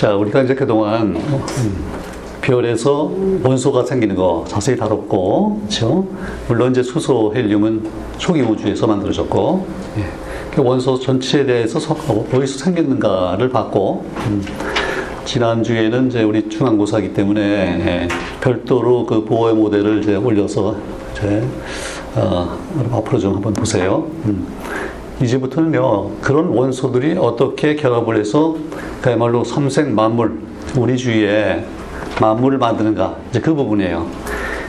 자, 우리가 이제 그동안 별에서 원소가 생기는 거 자세히 다뤘고, 그렇죠? 물론 이제 수소, 헬륨은 초기 우주에서 만들어졌고, 예. 그 원소 전체에 대해서 어디서 생겼는가를 봤고, 음. 지난주에는 이제 우리 중앙고사기 때문에 예. 별도로 그 보호의 모델을 이제 올려서 이제 어, 앞으로 좀 한번 보세요. 음. 이제부터는요, 그런 원소들이 어떻게 결합을 해서 그야말로 삼색 만물, 우리 주위에 만물을 만드는가, 이제 그 부분이에요.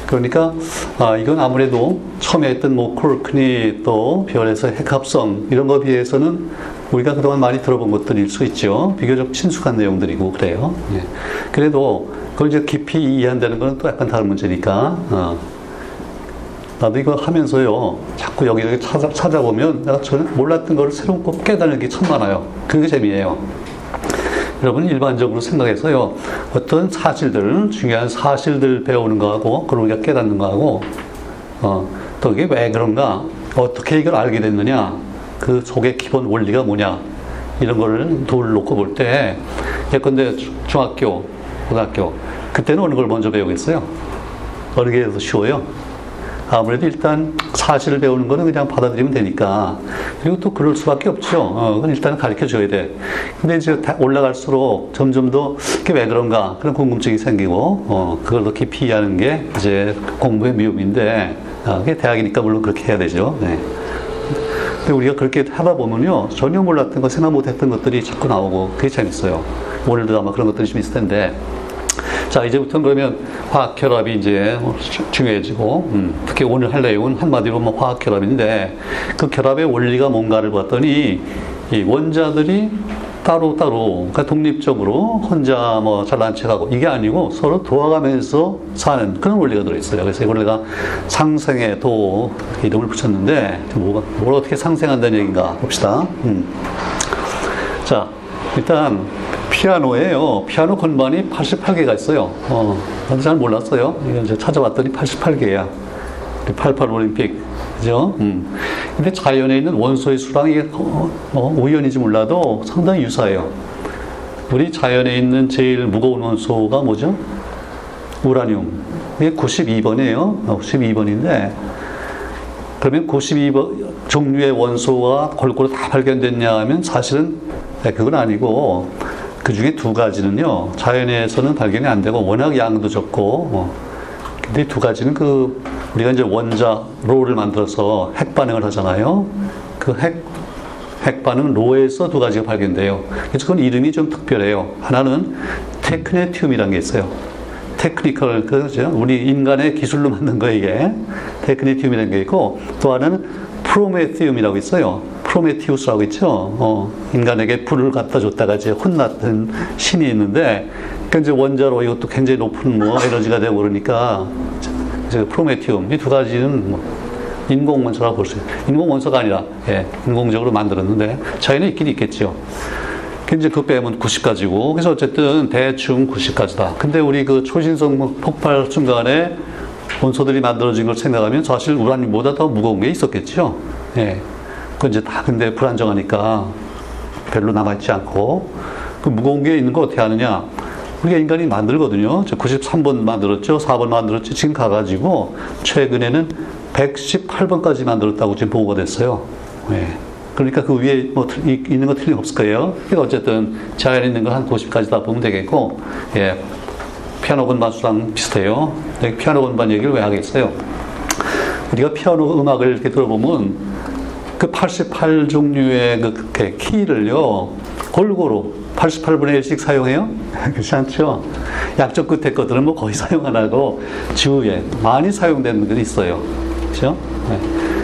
그러니까, 아, 이건 아무래도 처음에 했던 뭐 콜크니 또 별에서 핵합성 이런 거에 비해서는 우리가 그동안 많이 들어본 것들일 수 있죠. 비교적 친숙한 내용들이고 그래요. 예. 그래도 그걸 이제 깊이 이해한다는 건또 약간 다른 문제니까, 어. 나도 이거 하면서요, 자꾸 여기저기 찾아, 찾아보면 내가 전혀 몰랐던 걸 새로운 거 깨달는 게 참 많아요. 그게 재미예요. 여러분 일반적으로 생각해서요, 어떤 사실들, 중요한 사실들 배우는 거하고, 그걸 우리가 깨닫는 거하고, 어, 또 이게 왜 그런가, 어떻게 이걸 알게 됐느냐, 그 속의 기본 원리가 뭐냐, 이런 거를 돌 놓고 볼 때, 예컨대 중학교, 고등학교, 그때는 어느 걸 먼저 배우겠어요? 어느 게 더 쉬워요? 아무래도 일단 사실을 배우는 거는 그냥 받아들이면 되니까. 그리고 또 그럴 수밖에 없죠. 어, 그건 일단 가르쳐 줘야 돼. 근데 이제 올라갈수록 점점 더 그게 왜 그런가 그런 궁금증이 생기고, 어, 그걸 더 깊이 이해하는 게 이제 공부의 미움인데, 아, 그게 대학이니까 물론 그렇게 해야 되죠. 네. 근데 우리가 그렇게 하다 보면요. 전혀 몰랐던 거, 생각 못 했던 것들이 자꾸 나오고, 그게 재밌어요. 오늘도 아마 그런 것들이 좀 있을 텐데. 자, 이제부터는 그러면 화학 결합이 이제 중요해지고, 음, 특히 오늘 할 내용은 한마디로 뭐 화학 결합인데, 그 결합의 원리가 뭔가를 봤더니, 이 원자들이 따로 따로, 그러니까 독립적으로 혼자 뭐 잘난 척하고, 이게 아니고 서로 도와가면서 사는 그런 원리가 들어있어요. 그래서 이걸 내가 상생의 도 이름을 붙였는데, 뭐가, 뭘 어떻게 상생한다는 얘기인가 봅시다. 음. 자, 일단, 피아노예요. 피아노 건반이 88개가 있어요. 어, 나도 잘 몰랐어요. 이제 찾아봤더니 88개야. 88 올림픽. 그죠? 음. 근데 자연에 있는 원소의 수랑 이게 어, 어, 우연인지 몰라도 상당히 유사해요. 우리 자연에 있는 제일 무거운 원소가 뭐죠? 우라늄. 이게 92번이에요. 92번인데, 그러면 92번 종류의 원소가 골고루 다 발견됐냐 하면 사실은 네, 그건 아니고, 그 중에 두 가지는요, 자연에서는 발견이 안 되고, 워낙 양도 적고, 어. 근데 두 가지는 그, 우리가 이제 원자, 로를 만들어서 핵 반응을 하잖아요. 그 핵, 핵 반응 로에서 두 가지가 발견돼요. 그래서 그건 이름이 좀 특별해요. 하나는 technetium이라는 게 있어요. technical, 그죠? 우리 인간의 기술로 만든 거 이게. technetium이라는 게 있고, 또 하나는 프로메티움이라고 있어요. 프로메티우스라고 있죠. 어, 인간에게 불을 갖다 줬다가 이제 혼났던 신이 있는데, 그 이제 원자로 이것도 굉장히 높은 뭐 에너지가 되고 그러니까, 이제 프로메티움 이 두 가지는 뭐 인공 원소라고 볼 수 있어요. 인공 원소가 아니라 예, 인공적으로 만들었는데 자연에 있긴 있겠죠. 이제 그 빼면 90가지고 그래서 어쨌든 대충 90가지다. 근데 우리 그 초신성 폭발 순간에 원소들이 만들어진 걸 생각하면 사실 우라늄보다 더 무거운 게 있었겠죠. 예. 그 이제 다 근데 불안정하니까 별로 남아있지 않고 그 무거운 게 있는 거 어떻게 하느냐? 우리가 인간이 만들거든요. 93번 만들었죠. 4번 만들었죠. 지금 가가지고 최근에는 118번까지 만들었다고 지금 보고가 됐어요. 예. 그러니까 그 위에 뭐 있는 거 틀림없을 거예요. 그러니까 어쨌든 자연에 있는 거 한 90까지 다 보면 되겠고, 예. 피아노 건반 수랑 비슷해요. 피아노 건반 얘기를 왜 하겠어요? 우리가 피아노 음악을 이렇게 들어보면 그 88 종류의 그 키를요, 골고루 88분의 1씩 사용해요? 그렇지 않죠? 약적 끝에 것들은 뭐 거의 사용 안 하고 주위에 많이 사용되는 것이 있어요. 그렇죠? 네.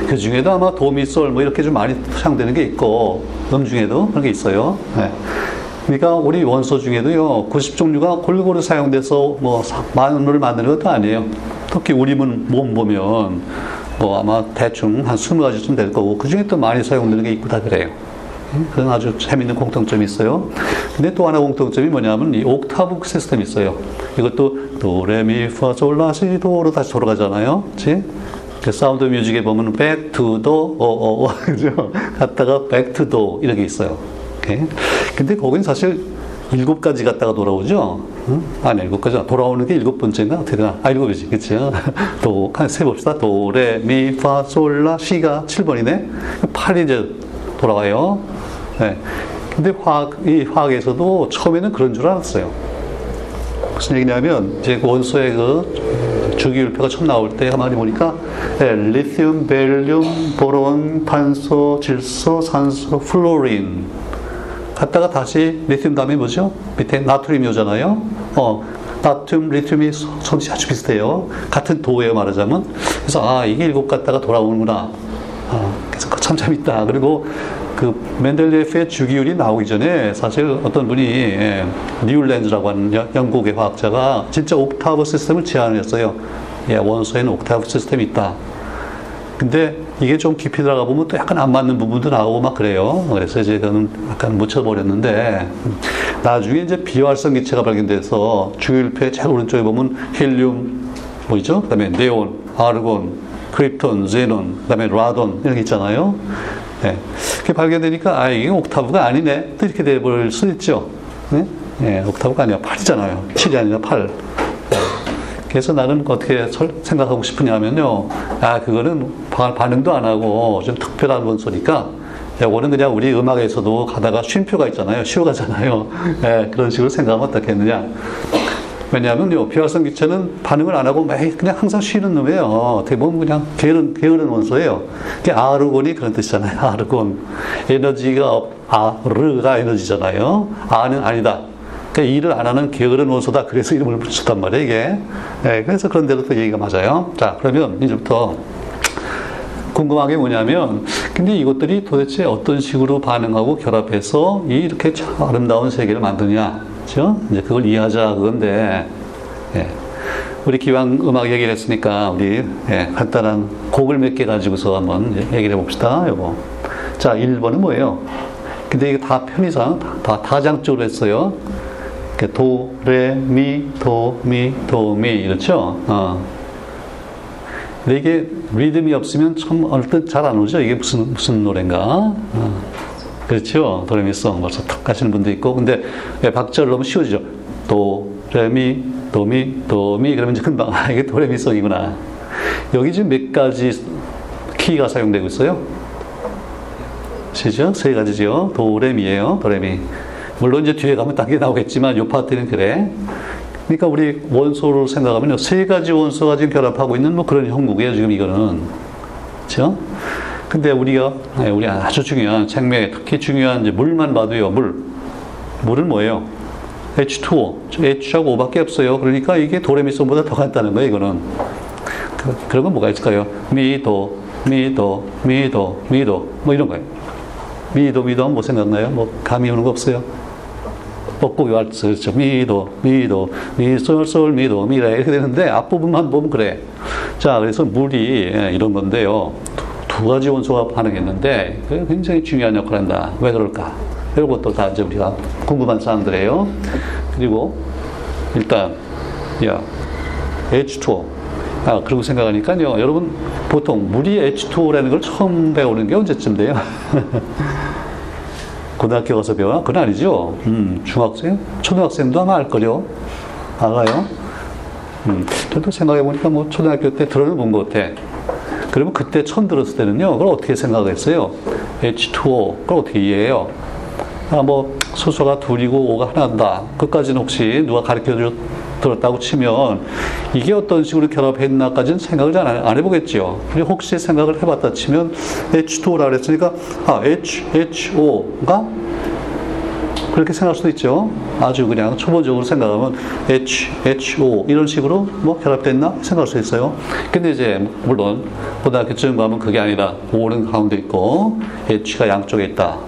그 중에도 아마 도미솔 뭐 이렇게 좀 많이 사용되는 게 있고 음 중에도 그런 게 있어요. 네. 그러니까 우리 원소 중에도요 90종류가 골고루 사용돼서 뭐 만원을 만드는 것도 아니에요. 특히 우리문 몸 보면 뭐 아마 대충 한 20가지쯤 될 거고 그 중에 또 많이 사용되는 게 있고 다 그래요. 그런 아주 재밌는 공통점이 있어요. 근데 또 하나 공통점이 뭐냐면 이 옥타브 시스템이 있어요. 이것도 도레미파솔라시도로 다시 돌아가잖아요. 그렇지? 그 Sound of Music에 보면 back to do, 어, 어, 어, 그죠? 갔다가 back 이렇게 있어요. 오케이? 근데 거긴 사실 일곱 가지 갔다가 돌아오죠? 응? 아니, 일곱 가지. 돌아오는 게 일곱 번째인가? 어떻게 되나? 아, 일곱이지. 그쵸? 도, 한 세 봅시다. 도, 레, 미, 파, 솔, 라, 시가 7번이네? 8이 이제 돌아와요. 네. 근데 화학, 이 화학에서도 처음에는 그런 줄 알았어요. 무슨 얘기냐면, 이제 원소의 그 주기율표가 처음 나올 때 가만히 보니까, 네, 리튬, 베릴륨, boron, 탄소, 질소, 산소, fluorine. 갔다가 다시 리튬 다음에 뭐죠? 밑에 나트륨이 오잖아요. 어, 나트륨, 리튬이 성질이 아주 비슷해요. 같은 도예요, 말하자면. 그래서, 아, 이게 일곱 갔다가 돌아오는구나. 아, 그래서 참 재밌다. 그리고 그 멘델리에프의 주기율이 나오기 전에 사실 어떤 분이 예, 뉴랜즈라고 하는 영국의 화학자가 진짜 옥타브 시스템을 제안했어요. 예, 원소에는 옥타브 시스템이 있다. 근데 이게 좀 깊이 들어가 보면 또 약간 안 맞는 부분도 나오고 막 그래요. 그래서 이제 저는 약간 묻혀버렸는데 나중에 이제 비활성 기체가 발견돼서 주기율표의 제일 오른쪽에 보면 헬륨 뭐죠? 그다음에 네온, 아르곤, 크립톤, 제논, 그다음에 라돈 이런 게 있잖아요. 네. 그게 발견되니까 아 이게 옥타브가 아니네. 또 이렇게 돼버릴 수 있죠. 네? 네, 옥타브가 아니야. 8이잖아요. 7이 아니라 8. 그래서 나는 어떻게 생각하고 싶으냐면요. 아, 그거는 반응도 안 하고 좀 특별한 원소니까 이거는 그냥 우리 음악에서도 가다가 쉼표가 있잖아요. 쉬어가잖아요. 네, 그런 식으로 생각하면 어떻겠느냐. 왜냐하면 비활성 기체는 반응을 안 하고 그냥 항상 쉬는 놈이에요. 어떻게 보면 그냥 게으른, 게으른 원소예요. 그게 아르곤이 그런 뜻이잖아요. 아르곤. 에너지가, 아르가 에너지잖아요. 아는 아니다. 그러니까 일을 안 하는 게으른 원소다. 그래서 이름을 붙였단 말이에요, 이게. 네, 그래서 그런 대로 또 얘기가 맞아요. 자, 그러면 이제부터 궁금한 게 뭐냐면, 근데 이것들이 도대체 어떤 식으로 반응하고 결합해서 이렇게 아름다운 세계를 만드냐. 그죠? 이제 그걸 이해하자 그건데, 예. 우리 기왕 음악 얘기를 했으니까 우리 예, 간단한 곡을 몇 개 가지고서 한번 얘기를 해봅시다. 요거. 자, 1번은 뭐예요? 근데 이게 다 편의상 다 다장적으로 했어요. 도, 레, 미, 도, 미, 도, 미 이렇죠. 어. 근데 이게 리듬이 없으면 참 얼뜻 잘 안 오죠. 이게 무슨 무슨 노래인가? 어. 그렇죠. 도레미송 벌써 탁 가시는 분도 있고. 근데 예, 박자를 너무 쉬워지죠. 도, 레미, 도미, 도미. 그러면 이제 금방, 아, 이게 도레미송이구나. 여기 지금 몇 가지 키가 사용되고 있어요? 시죠? 세 가지죠. 도레미예요. 도레미. 물론 이제 뒤에 가면 단계 나오겠지만 요 파트는 그래. 그러니까 우리 원소를 생각하면 세 가지 원소가 지금 결합하고 있는 뭐 그런 형국이에요. 지금 이거는. 그렇죠? 근데 우리가 네, 우리 아주 중요한 생명에 특히 중요한 이제 물만 봐도요. 물. 물은 뭐예요? H2O. H하고 O밖에 없어요. 그러니까 이게 도레미송보다 더 간다는 거예요. 이거는. 그, 그런 건 뭐가 있을까요? 미도, 미도, 미도, 미도. 뭐 이런 거예요. 미도, 미도 뭐 생각나요? 뭐 감이 오는 거 없어요? 뻐꾸기 왈츠, 그렇죠. 미도, 미도, 미, 솔, 솔, 미도, 미라 이렇게 되는데 앞부분만 보면 그래. 자, 그래서 물이 예, 이런 건데요. 두 가지 원소가 반응했는데 굉장히 중요한 역할을 한다. 왜 그럴까? 이런 것도 다 이제 우리가 궁금한 사항들이에요. 그리고 일단 야 H2O 아 그리고 생각하니까요. 여러분 보통 물이 H2O라는 걸 처음 배우는 게 언제쯤 돼요? 고등학교 가서 배워? 그건 아니죠. 음, 중학생? 초등학생도 아마 알걸요. 알아요? 음, 저도 생각해보니까 뭐 초등학교 때본것 같아. 그러면 그때 처음 들었을 때는요, 그걸 어떻게 생각했어요? H2O, 그걸 어떻게 이해해요? 아, 뭐, 수소가 둘이고 O가 하나다. 그까지는 혹시 누가 가르쳐 들었다고 치면, 이게 어떤 식으로 결합했나까지는 생각을 안, 안 해보겠죠. 혹시 생각을 해봤다 치면, H2O라 그랬으니까, 아, H, HO가 그렇게 생각할 수도 있죠. 아주 그냥 초보적으로 생각하면 H, HO 이런 식으로 뭐 결합됐나 생각할 수 있어요. 근데 이제 물론 고등학교쯤 가면 그게 아니라 O는 가운데 있고 H가 양쪽에 있다.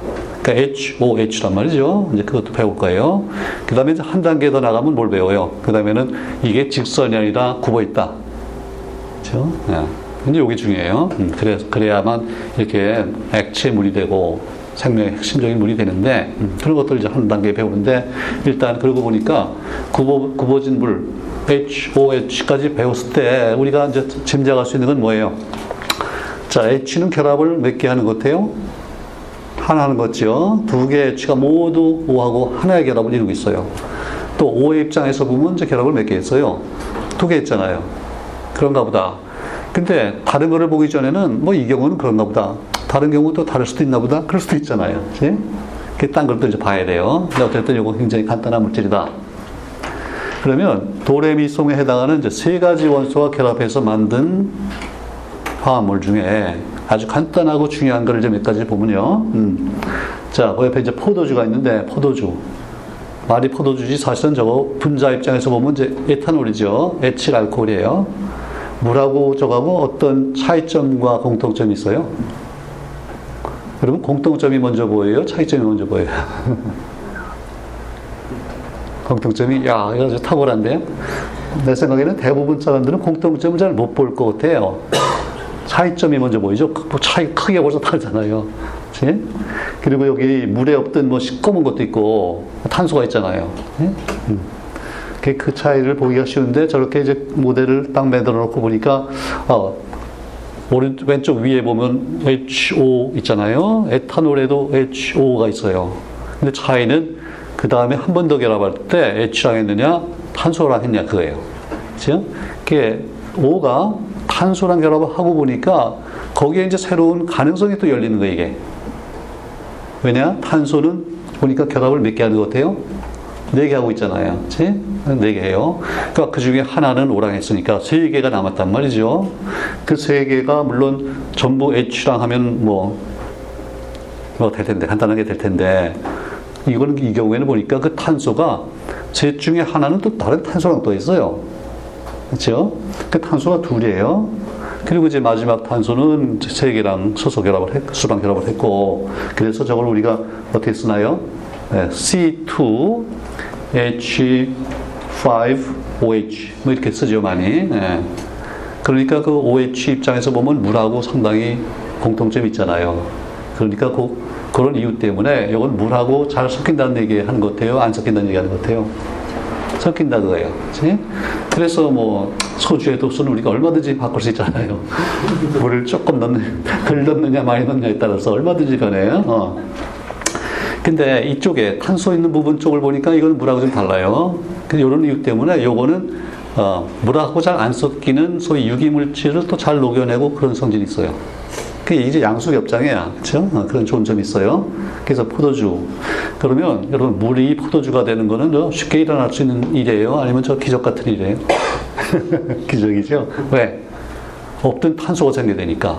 그러니까 HOH란 말이죠. 이제 그것도 배울 거예요. 그 다음에 이제 한 단계 더 나가면 뭘 배워요? 그 다음에는 이게 직선이 아니라 굽어 있다. 그렇죠? 네. 근데 이게 중요해요. 음, 그래, 그래야만 이렇게 액체 물이 되고 생명의 핵심적인 물이 되는데 음, 그런 것들 이제 한 단계 배우는데 일단 그러고 보니까 굽어, 굽어진 물 HOH까지 배웠을 때 우리가 이제 짐작할 수 있는 건 뭐예요? 자, H는 결합을 몇 개 하는 것 같아요? 하나는 거죠. 두 개의 H가 모두 O하고 하나의 결합을 이루고 있어요. 또 O의 입장에서 보면 이제 결합을 몇 개 했어요? 두 개 했잖아요. 그런가 보다. 근데 다른 거를 보기 전에는 뭐 이 경우는 그런가 보다. 다른 경우도 다를 수도 있나 보다. 그럴 수도 있잖아요. 그치? 그딴 걸또 이제 봐야 돼요. 근데 어쨌든 이거 굉장히 간단한 물질이다. 그러면 도레미송에 해당하는 이제 세 가지 원소가 결합해서 만든 화합물 중에 아주 간단하고 중요한 거를 몇 가지 보면요. 음. 자, 그 옆에 이제 포도주가 있는데, 포도주. 말이 포도주지 사실은 저거 분자 입장에서 보면 이제 에탄올이죠. 에틸 알코올이에요. 물하고 저거하고 어떤 차이점과 공통점이 있어요? 여러분, 공통점이 먼저 보여요? 차이점이 먼저 보여요? 공통점이, 야, 이거 아주 탁월한데요? 내 생각에는 대부분 사람들은 공통점을 잘 못 볼 것 같아요. 차이점이 먼저 보이죠? 뭐 차이 크게 벌써 다르잖아요. 그치? 그리고 여기 물에 없던 뭐 시꺼먼 것도 있고 탄소가 있잖아요. 음. 그 차이를 보기가 쉬운데 저렇게 이제 모델을 딱 만들어 놓고 보니까 어, 오른 왼쪽 위에 보면 HO 있잖아요. 에탄올에도 HO가 있어요. 근데 차이는 그 다음에 한 번 더 결합할 때 H랑 했느냐 탄소랑 했냐 그거예요. 그죠? 그게 O가 탄소랑 결합을 하고 보니까 거기에 이제 새로운 가능성이 또 열리는 거예요, 이게. 왜냐? 탄소는 보니까 결합을 몇 개 하는 것 같아요? 네 개 하고 있잖아요. 그치? 네개 해요. 그러니까 그 중에 하나는 오랑 했으니까 세 개가 남았단 말이죠. 그 세 개가 물론 전부 H랑 하면 뭐, 뭐 될 텐데, 간단하게 될 텐데, 이거는 이 경우에는 보니까 그 탄소가 셋 중에 하나는 또 다른 탄소랑 또 있어요. 그렇죠? 그 탄소가 둘이에요. 그리고 이제 마지막 탄소는 세 개랑 소소 결합을 했, 수랑 결합을 했고, 그래서 저걸 우리가 어떻게 쓰나요? 네, C2H5OH 뭐 이렇게 쓰죠 많이. 네. 그러니까 그 OH 입장에서 보면 물하고 상당히 공통점이 있잖아요. 그러니까 그, 그런 이유 때문에 이건 물하고 잘 섞인다는 얘기 하는 것 같아요. 안 섞인다는 얘기 하는 것 같아요. 섞인다 그거예요. 그치? 그래서 뭐 소주의 도수는 우리가 얼마든지 바꿀 수 있잖아요. 물을 조금 넣는, 덜 넣느냐 많이 넣느냐에 따라서 얼마든지 변해요. 어. 근데 이쪽에 탄소 있는 부분 쪽을 보니까 이건 물하고 좀 달라요. 이런 이유 때문에 요거는 어, 물하고 잘 안 섞이는 소위 유기물질을 또 잘 녹여내고 그런 성질이 있어요. 그게 이제 양수겹장이야. 그죠? 어, 그런 좋은 점이 있어요. 그래서 포도주. 그러면 여러분, 물이 포도주가 되는 거는 쉽게 일어날 수 있는 일이에요? 아니면 저 기적 같은 일이에요? 기적이죠? 왜? 없던 탄소가 생겨되니까.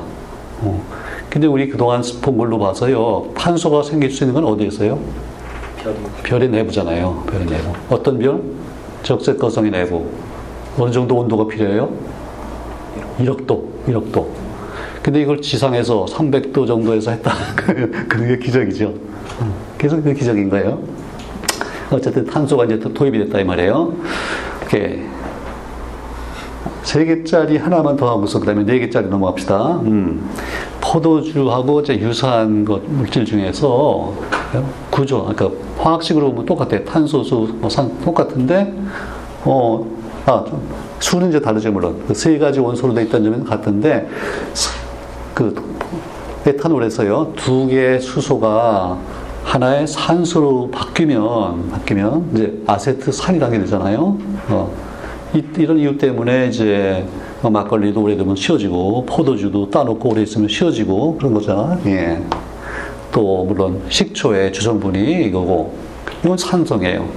어. 근데 우리 그동안 본 걸로 봐서요, 탄소가 생길 수 있는 건 어디에서요? 별. 별의 내부잖아요. 별의 내부. 어떤 별? 적색 거성의 내부. 어느 정도 온도가 필요해요? 1억도. 1억도. 근데 이걸 지상에서 300도 정도에서 했다. 그게 기적이죠. 그래서 그 기적인 거예요. 어쨌든 탄소가 이제 도입이 됐다 이 말이에요. 이렇게 세 개짜리 하나만 더 하고서 그다음에 네 개짜리 넘어갑시다. 음. 포도주하고 이제 유사한 것 물질 중에서 구조, 그러니까 화학식으로 보면 똑같아요. 탄소수, 뭐 산, 똑같은데 어, 아, 수는 이제 다르죠 물론. 그 세 가지 원소로 되어 있다는 점은 같은데 그 에탄올에서요 두 개의 수소가 하나의 산소로 바뀌면 바뀌면 이제 아세트산이라게 되잖아요. 어. 이, 런 이유 때문에 이제 막걸리도 오래되면 쉬어지고 포도주도 따놓고 오래 있으면 쉬어지고 그런 거잖아. 예. 또 물론 식초의 주성분이 이거고 이건 산성이에요.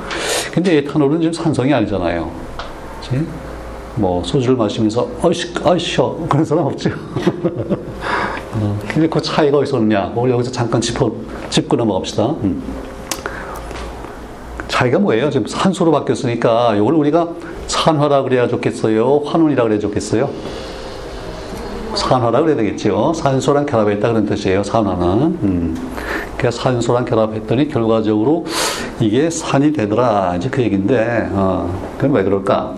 근데 에탄올은 지금 산성이 아니잖아요. 그치? 뭐 소주를 마시면서 어이씨 어이셔 그런 사람 없죠. 어, 근데 그 차이가 어디서 오느냐? 우리 여기서 잠깐 짚어 짚고 넘어갑시다. 음. 차이가 뭐예요? 지금 산소로 바뀌었으니까 이걸 우리가 산화라 그래야 좋겠어요? 환원이라 그래야 좋겠어요? 산화라 그래야 되겠죠. 산소랑 결합했다 그런 뜻이에요. 산화는. 음. 그 산소랑 결합했더니 결과적으로 이게 산이 되더라. 이제 그 얘기인데, 어, 그건 왜 그럴까?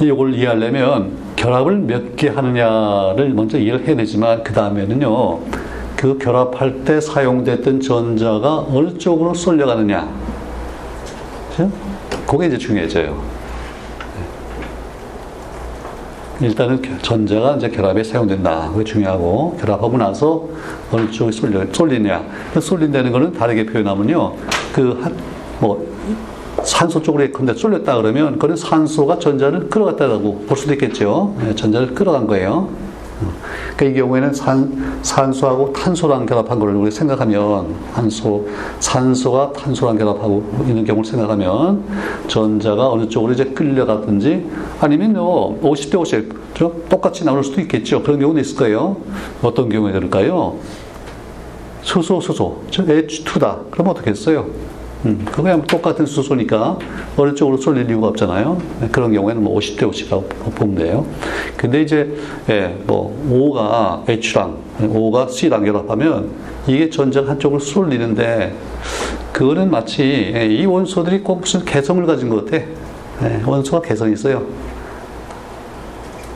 어. 이걸 이해하려면 결합을 몇 개 하느냐를 먼저 이해를 해내지만 그 다음에는요 그 결합할 때 사용됐던 전자가 어느 쪽으로 쏠려가느냐? 그게 이제 중요해져요 일단은 전자가 이제 결합에 사용된다. 그게 중요하고, 결합하고 나서 어느 쪽에 쏠려, 쏠리냐. 쏠린다는 거는 다르게 표현하면요. 그, 한, 뭐, 산소 쪽으로 예컨대 쏠렸다 그러면, 그건 산소가 전자를 끌어갔다고 볼 수도 있겠죠. 네, 전자를 끌어간 거예요. 그러니까 이 경우에는 산, 산소하고 탄소랑 결합한 걸 우리 생각하면 산소, 산소가 탄소랑 결합하고 있는 경우를 생각하면 전자가 어느 쪽으로 이제 끌려가든지 아니면 뭐 50대 50 똑같이 나올 수도 있겠죠. 그런 경우도 있을 거예요. 어떤 경우에 그럴까요? 수소, 수소, 즉 H2다. 그럼 어떻게 했어요? 음, 그거야 똑같은 수소니까 어느 쪽으로 쏠릴 이유가 없잖아요. 그런 경우에는 뭐 50대 50이라고 보면 돼요. 근데 이제, 예, 뭐, O가 H랑, O가 C랑 결합하면 이게 전자가 한쪽으로 쏠리는데 그거는 마치 예, 이 원소들이 꼭 무슨 개성을 가진 것 같아. 예, 원소가 개성이 있어요.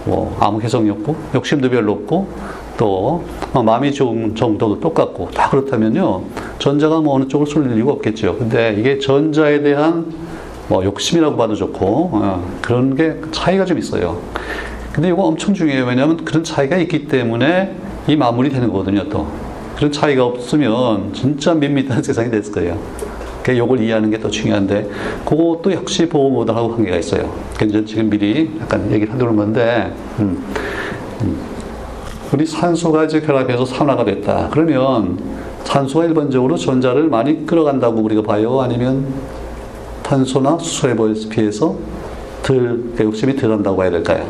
뭐, 아무 개성이 없고, 욕심도 별로 없고, 또 어, 마음이 좋은 정도도 똑같고 다 그렇다면요 전자가 뭐 어느 쪽을 쏠릴 이유가 없겠죠. 근데 이게 전자에 대한 뭐 욕심이라고 봐도 좋고 어, 그런 게 차이가 좀 있어요. 근데 이거 엄청 중요해요. 왜냐하면 그런 차이가 있기 때문에 이 마무리 되는 거거든요. 또 그런 차이가 없으면 진짜 밋밋한 세상이 됐을 거예요. 그러니까 이걸 이해하는 게더 중요한데 그것도 역시 보호 모델하고 관계가 있어요. 그래서 지금 미리 약간 얘기를 하려는 건데 음, 음. 우리 산소가 이제 결합해서 산화가 됐다. 그러면 산소가 일반적으로 전자를 많이 끌어간다고 우리가 봐요. 아니면 탄소나 수소에 비해서 덜, 욕심이 덜 한다고 해야 될까요?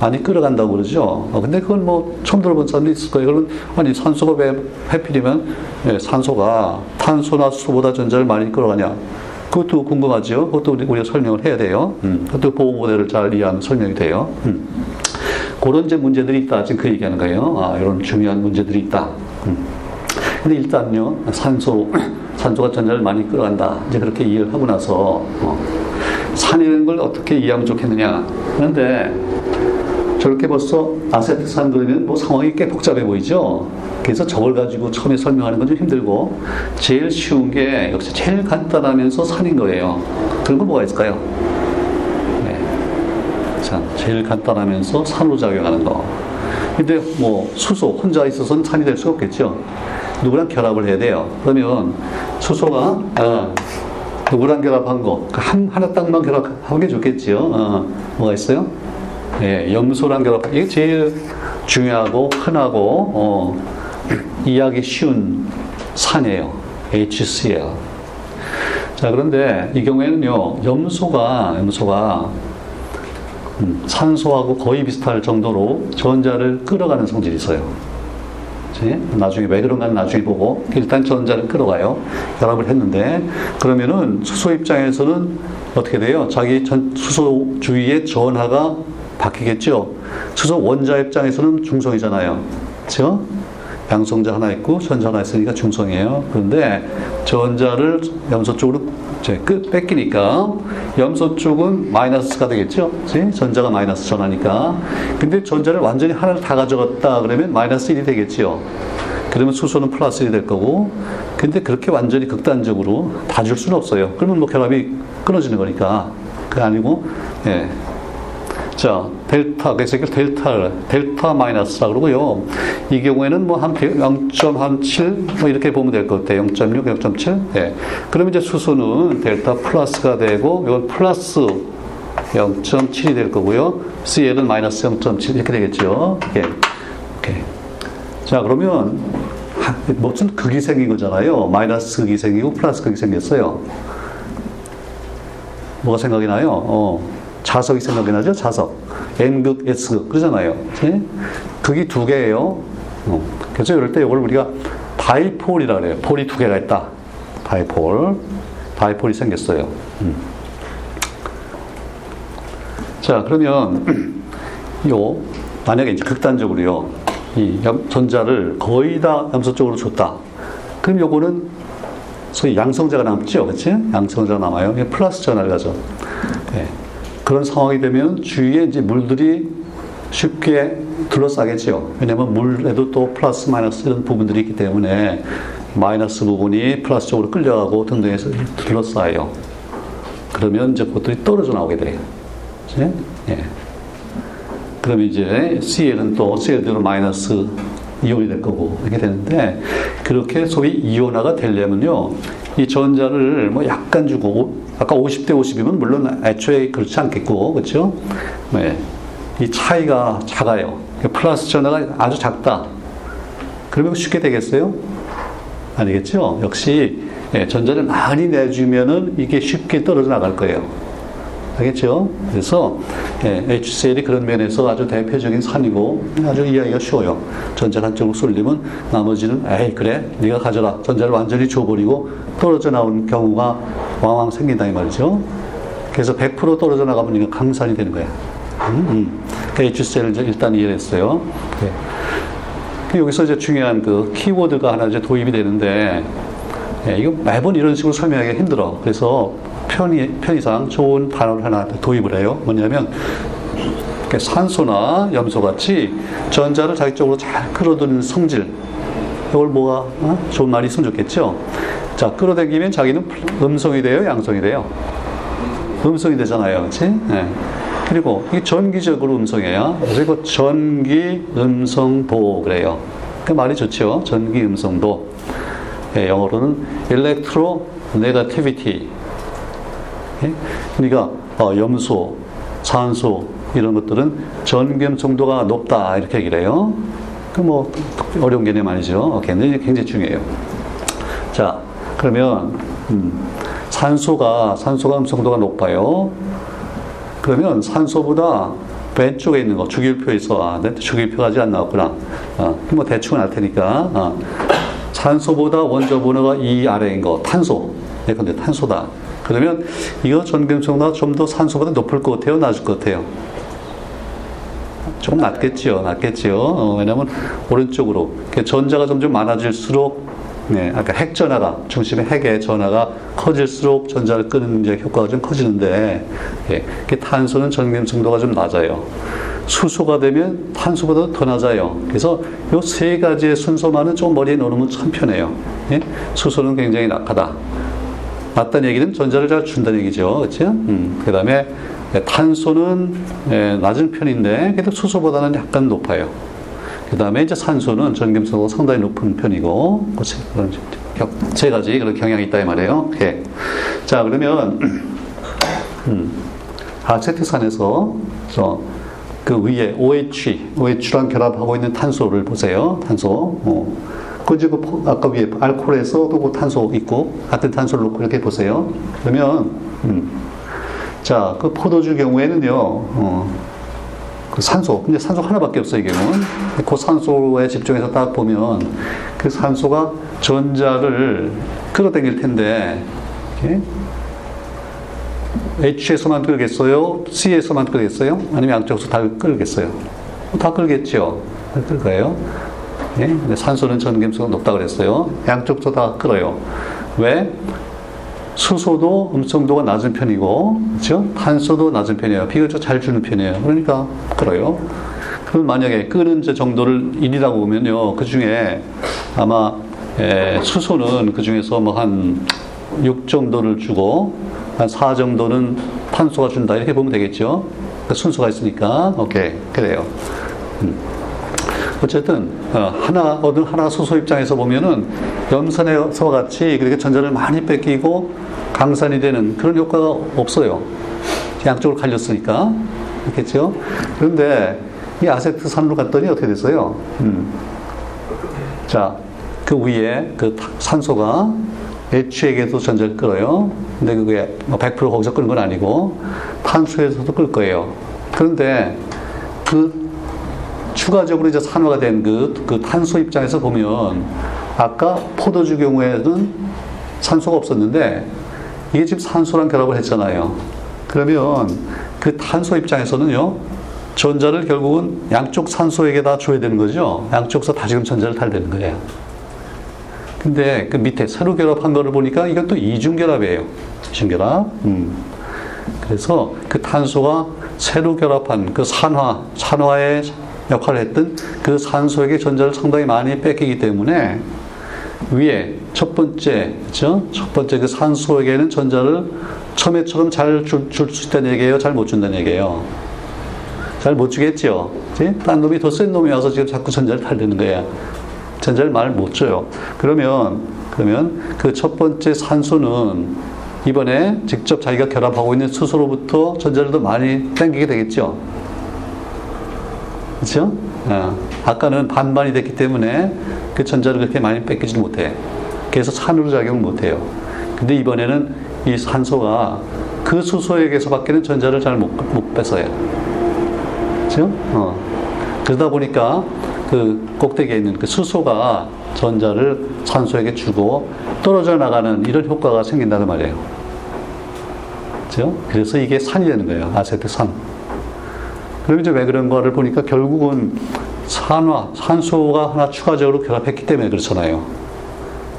많이 끌어간다고 그러죠. 어, 근데 그건 뭐 처음 들어본 사람도 있을 거예요. 그러면 아니 산소가 왜 해필이면 예, 산소가 탄소나 수소보다 전자를 많이 끌어가냐? 그것도 궁금하죠. 그것도 우리가 설명을 해야 돼요. 음, 그것도 보호 모델을 잘 이해하면 설명이 돼요. 음. 그런 이제 문제들이 있다. 지금 그 얘기하는 거예요. 아, 이런 중요한 문제들이 있다. 음. 근데 일단요, 산소, 산소가 전자를 많이 끌어간다. 이제 그렇게 이해를 하고 나서, 어, 산이라는 걸 어떻게 이해하면 좋겠느냐. 그런데 저렇게 벌써 아세트산 그러면 뭐 상황이 꽤 복잡해 보이죠? 그래서 저걸 가지고 처음에 설명하는 건 좀 힘들고, 제일 쉬운 게 역시 제일 간단하면서 산인 거예요. 그런 건 뭐가 있을까요? 산, 제일 간단하면서 산후작용하는 거. 근데 뭐 수소 혼자 있어서는 산이 될 수가 없겠죠. 누구랑 결합을 해야 돼요. 그러면 수소가 어, 누구랑 결합한 거, 그 한, 하나 딱만 결합하는 게 좋겠지요. 어, 뭐가 있어요? 예, 염소랑 결합. 이게 제일 중요하고 흔하고 어, 이해하기 쉬운 산이에요. HCl. 자, 그런데 이 경우에는요, 염소가, 염소가 음, 산소하고 거의 비슷할 정도로 전자를 끌어가는 성질이 있어요. 나중에 왜 그런가는 나중에 보고 일단 전자를 끌어가요. 결합을 했는데 그러면은 수소 입장에서는 어떻게 돼요? 자기 전, 수소 주위의 전하가 바뀌겠죠. 수소 원자 입장에서는 중성이잖아요. 그렇죠? 양성자 하나 있고 전자 하나 있으니까 중성이에요. 그런데 전자를 염소 쪽으로 끝 뺏기니까 염소 쪽은 마이너스가 되겠죠. 그치? 전자가 마이너스 전하니까. 근데 전자를 완전히 하나를 다 가져갔다 그러면 마이너스 1이 되겠죠. 그러면 수소는 플러스 1이 될 거고. 근데 그렇게 완전히 극단적으로 다 줄 수는 없어요. 그러면 뭐 결합이 끊어지는 거니까. 그게 아니고, 예. 자, 델타, 그래서 이걸 델타, 델타 마이너스라 그러고요. 이 경우에는 뭐 한 0.7, 뭐 이렇게 보면 될 것 같아요. 0.6, 0.7. 예. 그러면 이제 수소는 델타 플러스가 되고, 이건 플러스 0.7이 될 거고요. CL은 마이너스 0.7 이렇게 되겠죠. 예. 자, 그러면 무슨 극이 생긴 거잖아요. 마이너스 극이 생기고 플러스 극이 생겼어요. 뭐가 생각이 나요? 어. 자석이 생각이 나죠? 자석. N극, S극. 그러잖아요. 네? 극이 두 개예요. 어. 그래서 이럴 때 이걸 우리가 다이폴이라 그래요. 폴이 두 개가 있다. 다이폴. 다이폴이 생겼어요. 음. 자, 그러면 요 만약에 이제 극단적으로요. 이 전자를 거의 다 염소 쪽으로 줬다. 그럼 요거는 소위 양성자가 남죠. 그치? 양성자가 남아요. 플러스 전화를 가죠. 네. 그런 상황이 되면 주위에 이제 물들이 쉽게 둘러싸겠죠. 왜냐하면 물에도 또 플러스 마이너스 이런 부분들이 있기 때문에 마이너스 부분이 플러스 쪽으로 끌려가고 등등 해서 둘러싸요. 그러면 이제 그것들이 떨어져 나오게 돼요. 예? 예. 그러면 이제 Cl은 또 Cl대로 마이너스 이온이 될 거고 이렇게 되는데 그렇게 소위 이온화가 되려면요 이 전자를 뭐 약간 주고 아까 50대 50이면 물론 애초에 그렇지 않겠고 그렇죠? 네. 이 차이가 작아요. 플러스 전화가 아주 작다. 그러면 쉽게 되겠어요? 아니겠죠? 역시 예, 전자를 많이 내주면은 이게 쉽게 떨어져 나갈 거예요. 알겠죠? 그래서 예, HCl이 그런 면에서 아주 대표적인 산이고 아주 이해하기가 쉬워요. 전자를 한쪽으로 쏠리면 나머지는 에이 그래 네가 가져라 전자를 완전히 줘버리고 떨어져 나온 경우가 왕왕 생긴다 이 말이죠. 그래서 100% 떨어져 나가면 이거 강산이 되는 거야. 음, 음. HCl을 일단 이해했어요. 네. 여기서 이제 중요한 그 키워드가 하나 이제 도입이 되는데 예, 이거 매번 이런 식으로 설명하기 힘들어. 그래서 편의, 편의상 좋은 단어를 하나 도입을 해요. 뭐냐면, 산소나 염소 같이 전자를 자기 쪽으로 잘 끌어들이는 성질. 이걸 뭐가, 어? 좋은 말이 있으면 좋겠죠? 자, 끌어당기면 자기는 음성이 돼요? 양성이 돼요? 음성이 되잖아요. 그치? 네. 그리고 이게 전기적으로 음성이에요. 그리고 전기 음성도 그래요. 그 말이 좋죠. 전기 음성도. 네, 영어로는 electro negativity. 예? 그러니까 어, 염소, 산소 이런 것들은 전염 정도가 높다 이렇게 얘기를 해요. 그 뭐 어려운 개념 아니죠. 굉장히 굉장히 중요해요. 자, 그러면 음, 산소가 산소가 음성도가 높아요. 그러면 산소보다 왼쪽에 있는 거 주기율표에서 아, 주기율표가 아직 안 나왔구나. 어, 뭐 대충은 알 테니까 어, 산소보다 원자 번호가 이 아래인 거 탄소. 예, 근데 탄소다. 그러면 이거 전금성보다 좀더 산소보다 높을 것 같아요? 낮을 것 같아요? 조금 낮겠지요. 낮겠지요. 어, 왜냐면 오른쪽으로 전자가 점점 많아질수록 네, 아까 핵 전하가 중심의 핵의 전하가 커질수록 전자를 끄는 이제 효과가 좀 커지는데 예, 탄소는 전금성도가 좀 낮아요. 수소가 되면 탄소보다 더 낮아요. 그래서 이 세 가지의 순서만은 좀 머리에 넣으면 참 편해요. 예? 수소는 굉장히 약하다. 낮다는 얘기는 전자를 잘 준다는 얘기죠. 그렇죠? 음, 그 다음에 탄소는 예, 낮은 편인데 그래도 수소보다는 약간 높아요. 그 다음에 이제 산소는 전김성도 상당히 높은 편이고 그렇죠? 세 가지 그런 경향이 있다 이 말이에요. 예. 자 그러면 음, 아세트산에서 그 위에 OH, OH랑 결합하고 있는 탄소를 보세요. 탄소. 어. 그 이제 그 아까 위에 알코올에서도 그 탄소 있고 같은 탄소를 놓고 이렇게 보세요. 그러면 음. 자, 그 포도주 경우에는요. 어. 그 산소, 근데 산소 하나밖에 없어요, 이 경우는. 그 산소에 집중해서 딱 보면 그 산소가 전자를 끌어당길 텐데, 이렇게 H에서만 끌겠어요? C에서만 끌겠어요? 아니면 양쪽에서 다 끌겠어요? 다 끌겠죠. 끌 거예요. 예? 산소는 전김수가 높다 그랬어요. 양쪽도 다 끌어요. 왜? 수소도 음성도가 낮은 편이고, 그렇죠? 탄소도 낮은 편이에요. 비교적 잘 주는 편이에요. 그러니까 끌어요. 그럼 만약에 끄는 정도를 1이라고 보면요. 그 중에 아마 에, 수소는 그 중에서 뭐 한 6 정도를 주고, 한 4 정도는 탄소가 준다. 이렇게 보면 되겠죠? 그 순서가 있으니까. 오케이. 그래요. 음. 어쨌든, 어, 하나, 어느 하나 수소 입장에서 보면은 염산에서 같이 그렇게 전자를 많이 뺏기고 강산이 되는 그런 효과가 없어요. 양쪽으로 갈렸으니까. 그렇겠죠? 그런데 이 아세트산으로 갔더니 어떻게 됐어요? 음. 자, 그 위에 그 산소가 H에게도 전자를 끌어요. 근데 그게 100%뭐 거기서 끄는 건 아니고 탄소에서도 끌 거예요. 그런데 그 추가적으로 이제 산화가 된 그 그 탄소 입장에서 보면 아까 포도주 경우에는 산소가 없었는데 이게 지금 산소랑 결합을 했잖아요. 그러면 그 탄소 입장에서는요, 전자를 결국은 양쪽 산소에게 다 줘야 되는 거죠. 양쪽에서 다시금 전자를 달되는 거예요. 근데 그 밑에 새로 결합한 거를 보니까 이건 또 이중 결합이에요. 이중 결합. 음. 그래서 그 탄소가 새로 결합한 그 산화, 산화의 역할을 했던 그 산소에게 전자를 상당히 많이 뺏기기 때문에 위에 첫 번째, 그죠? 첫 번째 그 산소에게는 전자를 처음에처럼 잘 줄 수 있다는 얘기예요? 잘 못 준다는 얘기예요? 잘 못. 그치? 딴 놈이 더 센 놈이 와서 지금 자꾸 전자를 탈려는 거야. 전자를 말 못 줘요. 그러면, 그러면 그 첫 번째 산소는 이번에 직접 자기가 결합하고 있는 수소로부터 전자를 더 많이 땡기게 되겠죠. 그렇죠? 어. 아까는 반반이 됐기 때문에 그 전자를 그렇게 많이 뺏기지 못해. 그래서 산으로 작용을 못해요. 근데 이번에는 이 산소가 그 수소에게서밖에는 전자를 잘 못 못 뺏어요. 그렇죠? 어. 그러다 보니까 그 꼭대기에 있는 그 수소가 전자를 산소에게 주고 떨어져 나가는 이런 효과가 생긴다는 말이에요. 그렇죠? 그래서 이게 산이 되는 거예요. 아세트산. 그럼 이제 왜 그런 거를 보니까 결국은 산화, 산소가 하나 추가적으로 결합했기 때문에 그렇잖아요.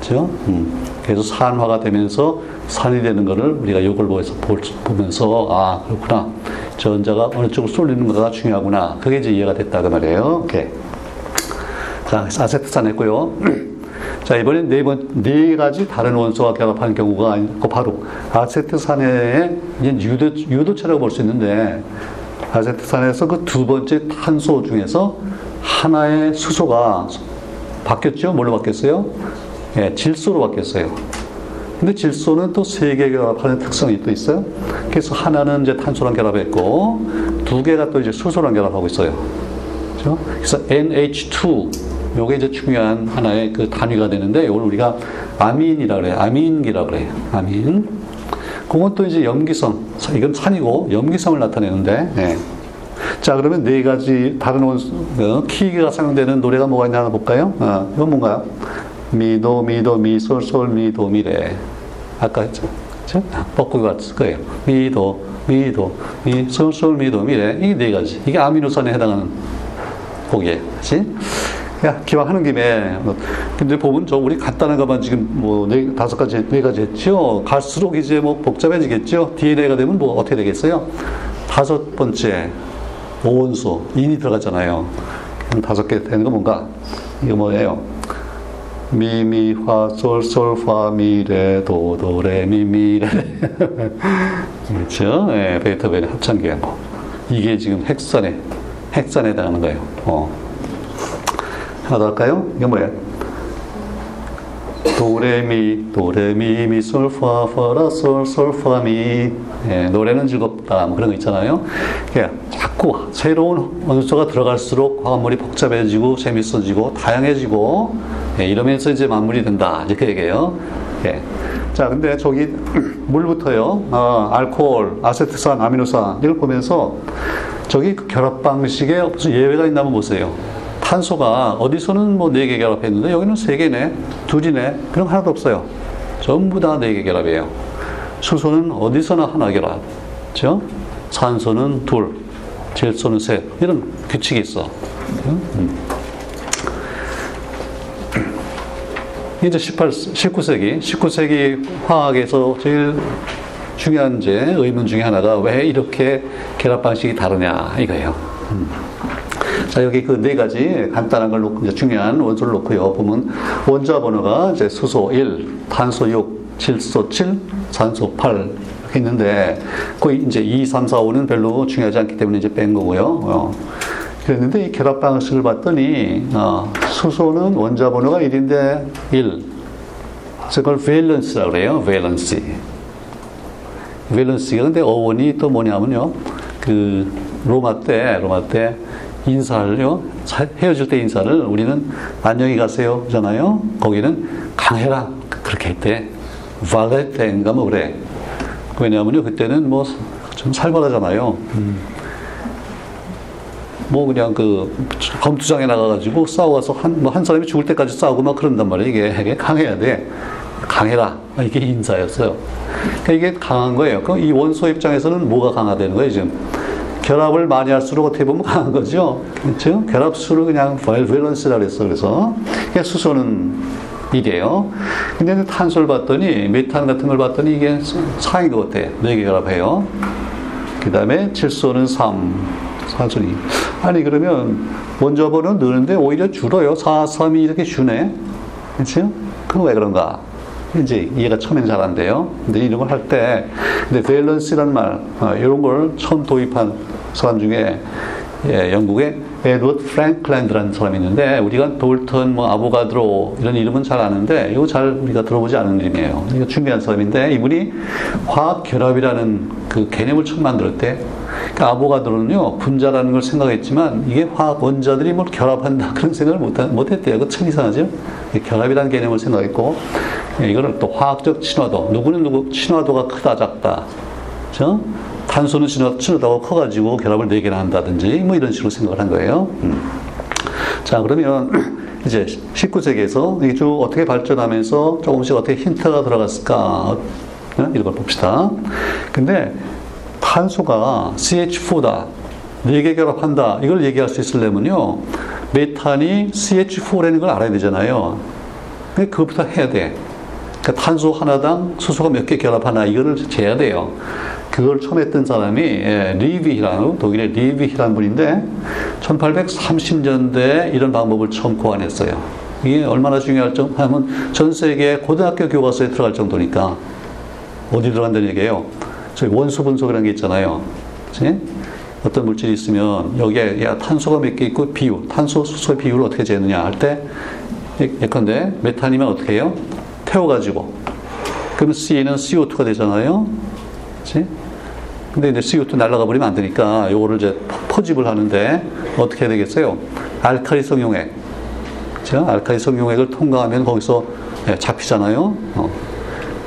그렇죠? 음. 그래서 산화가 되면서 산이 되는 것을 우리가 이걸 보면서 아 그렇구나 전자가 어느 쪽으로 쏠리는가가 중요하구나 그게 이제 이해가 됐다 그 말이에요. 오케이. 자 아세트산 했고요. 자 이번엔 네 번 네 가지 다른 원소와 결합하는 경우가 있고 바로 아세트산의 유도 유도체라고 볼 수 있는데 아세트산에서 그 두 번째 탄소 중에서 하나의 수소가 바뀌었죠? 뭘로 바뀌었어요? 예, 질소로 바뀌었어요. 근데 질소는 또 세 개 결합하는 특성이 또 있어요. 그래서 하나는 이제 탄소랑 결합했고 두 개가 또 이제 수소랑 결합하고 있어요. 그렇죠? 그래서 NH2 요게 이제 중요한 하나의 그 단위가 되는데 이걸 우리가 아민이라 그래요. 아민기라 그래요. 아민. 또 이제 염기성. 이건 산이고 염기성을 나타내는데. 네. 자 그러면 네 가지 다른 원소 어, 키가 사용되는 노래가 뭐가 있나 볼까요? 어, 이건 뭔가요? 미도 미도 미솔 솔 미도 미래 아까 했죠 그렇죠? 뻐꾸기 같을 거예요 미도 미도 미 솔 솔 미도 미래 이 네 가지 이게 아미노산에 해당하는 곡이에요 그렇지? 야 기왕 하는 김에 근데 보면 저 우리 간단한 것만 지금 뭐 네 다섯 가지 네 가지 했죠? 갈수록 이제 뭐 복잡해지겠죠? DNA가 되면 뭐 어떻게 되겠어요? 다섯 번째 오원소 인이 들어갔잖아요. 그럼 다섯 개 되는 거 뭔가? 이거 뭐예요? 미 미 화 솔솔파 미레 도 도 레 미 미 레. 그렇죠? 네, 베토벤의 합창기한. 거 이게 지금 핵산에 핵산에 해당하는 거예요. 어. 하나 더 할까요? 이게 뭐예요? 도레미 도레미 미솔파 파라 솔 솔파미 예, 노래는 즐겁다 뭐 그런 거 있잖아요. 그러니까 자꾸 새로운 원소가 들어갈수록 화합물이 복잡해지고 재밌어지고 다양해지고 예, 이러면서 이제 만물이 된다 이렇게 얘기해요. 예. 자 근데 저기 물부터요 어, 알코올, 아세트산, 아미노산 이걸 보면서 저기 그 결합 방식에 무슨 예외가 있나 한번 보세요. 탄소가 어디서는 뭐 네 개 결합했는데 여기는 세 개네, 둘이네. 그럼 하나도 없어요. 전부 다 네 개 결합이에요. 수소는 어디서나 하나 결합. 그죠? 산소는 둘, 질소는 셋. 이런 규칙이 있어. 음. 이제 18, 19세기, 19세기 화학에서 제일 중요한 이제 의문 중에 하나가 왜 이렇게 결합 방식이 다르냐 이거예요. 음. 자, 여기 그 네 가지 간단한 걸 놓고, 이제 중요한 원소를 놓고요. 보면 원자 번호가 이제 수소 1, 탄소 6, 질소 7, 산소 8 있는데, 거의 이제 2, 3, 4, 5는 별로 중요하지 않기 때문에 이제 뺀 거고요. 어. 그랬는데 이 결합 방식을 봤더니, 어, 수소는 원자 번호가 1인데 1. 그걸 valence라고 그래요. valency. valency가 근데 어원이 또 뭐냐면요. 그 로마 때, 로마 때 인사를요, 헤어질 때 인사를 우리는 안녕히 가세요. 잖아요. 거기는 강해라. 그렇게 했대. valete인가 뭐 그래. 왜냐하면요, 그때는 뭐 좀 살벌하잖아요. 음. 뭐 그냥 그 검투장에 나가가지고 싸워서 한, 뭐 한 사람이 죽을 때까지 싸우고 막 그런단 말이에요. 이게, 이게 강해야 돼. 강해라. 이게 인사였어요. 그러니까 이게 강한 거예요. 그럼 이 원소 입장에서는 뭐가 강화되는 거예요, 지금? 결합을 많이 할수록 어떻게 보면 강한 거죠. 그렇죠? 결합수를 그냥 밸런스라 그랬어. 그래서 수소는 이래요. 근데 탄소를 봤더니 메탄 같은 걸 봤더니 이게 4인 것 같아. 4개 결합해요. 그 다음에 질소는 3, 산소는 아니 그러면 원자 번호는 느는데 오히려 줄어요. 4, 3이 이렇게 주네. 그렇죠? 그건 왜 그런가? 이제 이해가 처음엔 잘 안 돼요. 근데 이런 걸 할 때, 근데 밸런스란 말, 어, 이런 걸 처음 도입한 사람 중에 예, 영국의 에드워드 프랭클랜드라는 사람이 있는데 우리가 돌턴, 뭐 아보가드로 이런 이름은 잘 아는데 이거 잘 우리가 들어보지 않은 이름이에요. 이거 중요한 사람인데 이분이 화학 결합이라는 그 개념을 처음 만들었대. 그러니까 아보가드로는요 분자라는 걸 생각했지만 이게 화학 원자들이 뭘 결합한다 그런 생각을 못, 못 했대요. 그참 이상하죠? 결합이라는 개념을 생각했고 예, 이거를 또 화학적 친화도 누구는 누구 친화도가 크다 작다. 그렇죠? 탄소는 친화도가 커가지고 결합을 4개나 한다든지 뭐 이런 식으로 생각을 한 거예요. 음. 자, 그러면 이제 19세기에서 이게 쭉 어떻게 발전하면서 조금씩 어떻게 힌트가 들어갔을까 어? 이런 걸 봅시다. 근데 탄소가 CH4다. 4개 결합한다. 이걸 얘기할 수 있으려면요. 메탄이 CH4라는 걸 알아야 되잖아요. 그것부터 해야 돼. 그러니까 탄소 하나당 수소가 몇 개 결합하나 이거를 재야 돼요. 그걸 처음 했던 사람이 예, 리비히라는 독일의 리비히라는 분인데 1830년대에 이런 방법을 처음 고안했어요. 이게 얼마나 중요할 정 하면 전 세계 고등학교 교과서에 들어갈 정도니까 어디 들어간다는 얘기예요. 저희 원소 분석이라는 게 있잖아요. 그치? 어떤 물질이 있으면 여기에 야, 탄소가 몇 개 있고 비율, 탄소 수소의 비율을 어떻게 재느냐 할 때 예컨대 메탄이면 어떻게 해요? 태워가지고 그럼 C는 CO2가 되잖아요. 그치? 근데 이제 CO2 날아가 버리면 안 되니까 요거를 이제 포집을 하는데 어떻게 해야 되겠어요? 알카리성 용액. 그죠? 알카리성 용액을 통과하면 거기서 예, 잡히잖아요. 어.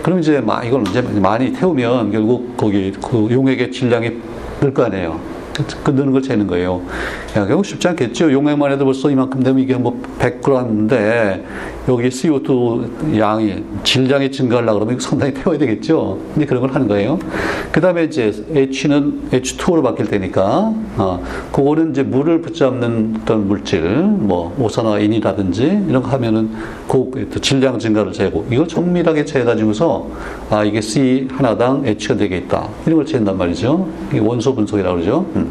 그럼 이제 막 이걸 이제 많이 태우면 결국 거기 그 용액의 질량이 늘 거 아니에요. 그 느는 걸 재는 거예요. 야, 결국 쉽지 않겠죠. 용액만 해도 벌써 이만큼 되면 이게 뭐 100g인데 여기 CO2 양이 질량이 증가하려고 그러면 상당히 태워야 되겠죠. 근데 그런 걸 하는 거예요. 그 다음에 이제 H는 H2로 바뀔 테니까, 어, 그거는 이제 물을 붙잡는 어떤 물질, 뭐 오산화인이라든지 이런 거 하면은 그 질량 증가를 재고 이걸 정밀하게 재가지고서 아 이게 C 하나당 H가 되겠다 이런 걸 재는단 말이죠. 이게 원소 분석이라고 그러죠. 음.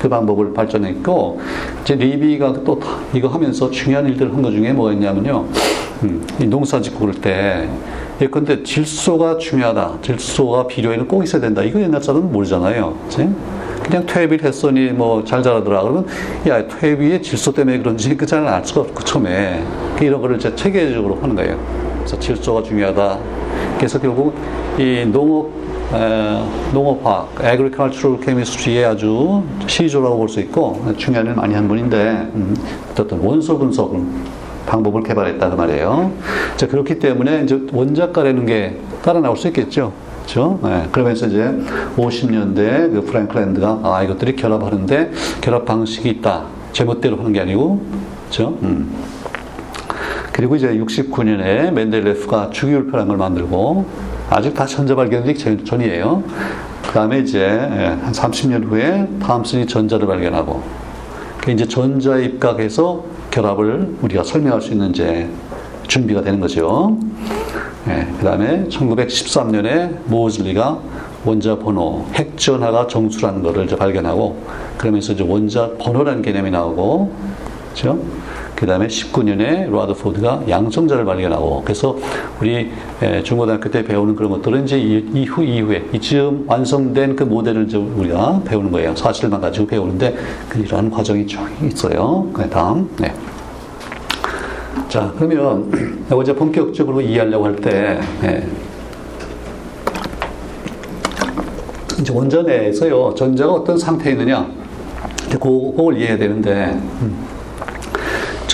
그 방법을 발전했고 이제 리비가 또 이거 하면서 중요한 일들을 한 것 중에 뭐가 있냐면요. 음, 농사 짓고 그럴 때 예컨대 질소가 중요하다. 질소가 필요에는 꼭 있어야 된다. 이거 옛날 사람은 모르잖아요. 그치? 그냥 퇴비를 했으니 뭐 잘 자라더라. 그러면 야 퇴비의 질소 때문에 그런지 그 잘 알 수가 없고 처음에 이런 거를 이제 체계적으로 하는 거예요. 그래서 질소가 중요하다. 그래서 결국 이 농업 에, 농업학, agricultural chemistry의 아주 시조라고 볼 수 있고 중요한 일을 많이 한 분인데 음, 어떤 원소 분석을 방법을 개발했다 그 말이에요. 자 그렇기 때문에 이제 원자가라는 게 따라 나올 수 있겠죠. 그렇죠? 네, 그러면서 이제 50년대 그 프랭클랜드가 아 이것들이 결합하는데 결합 방식이 있다. 제멋대로 하는 게 아니고 그렇죠? 음. 그리고 이제 69년에 멘델레프가 주기율표라는 걸 만들고 아직 다 전자 발견되기 전이에요. 그 다음에 이제 한 30년 후에 탐슨이 전자를 발견하고 이제 전자 입각해서 결합을 우리가 설명할 수 있는 이제 준비가 되는 거죠. 네, 그 다음에 1913년에 모즐리가 원자 번호, 핵전하가 정수라는 것을 이제 발견하고 그러면서 이제 원자 번호라는 개념이 나오고 그렇죠? 그 다음에 19년에 로아드포드가 양성자를 발견하고 그래서 우리 중고등학교 때 배우는 그런 것들은 이제 이후 이후에 이쯤 완성된 그 모델을 우리가 배우는 거예요. 사실만 가지고 배우는데 그 이러한 과정이 쭉 있어요. 그 다음 네. 자 그러면 이제 본격적으로 이해하려고 할때 네. 이제 원자 내에서요 전자가 어떤 상태에 있느냐 그걸 이해해야 되는데 음.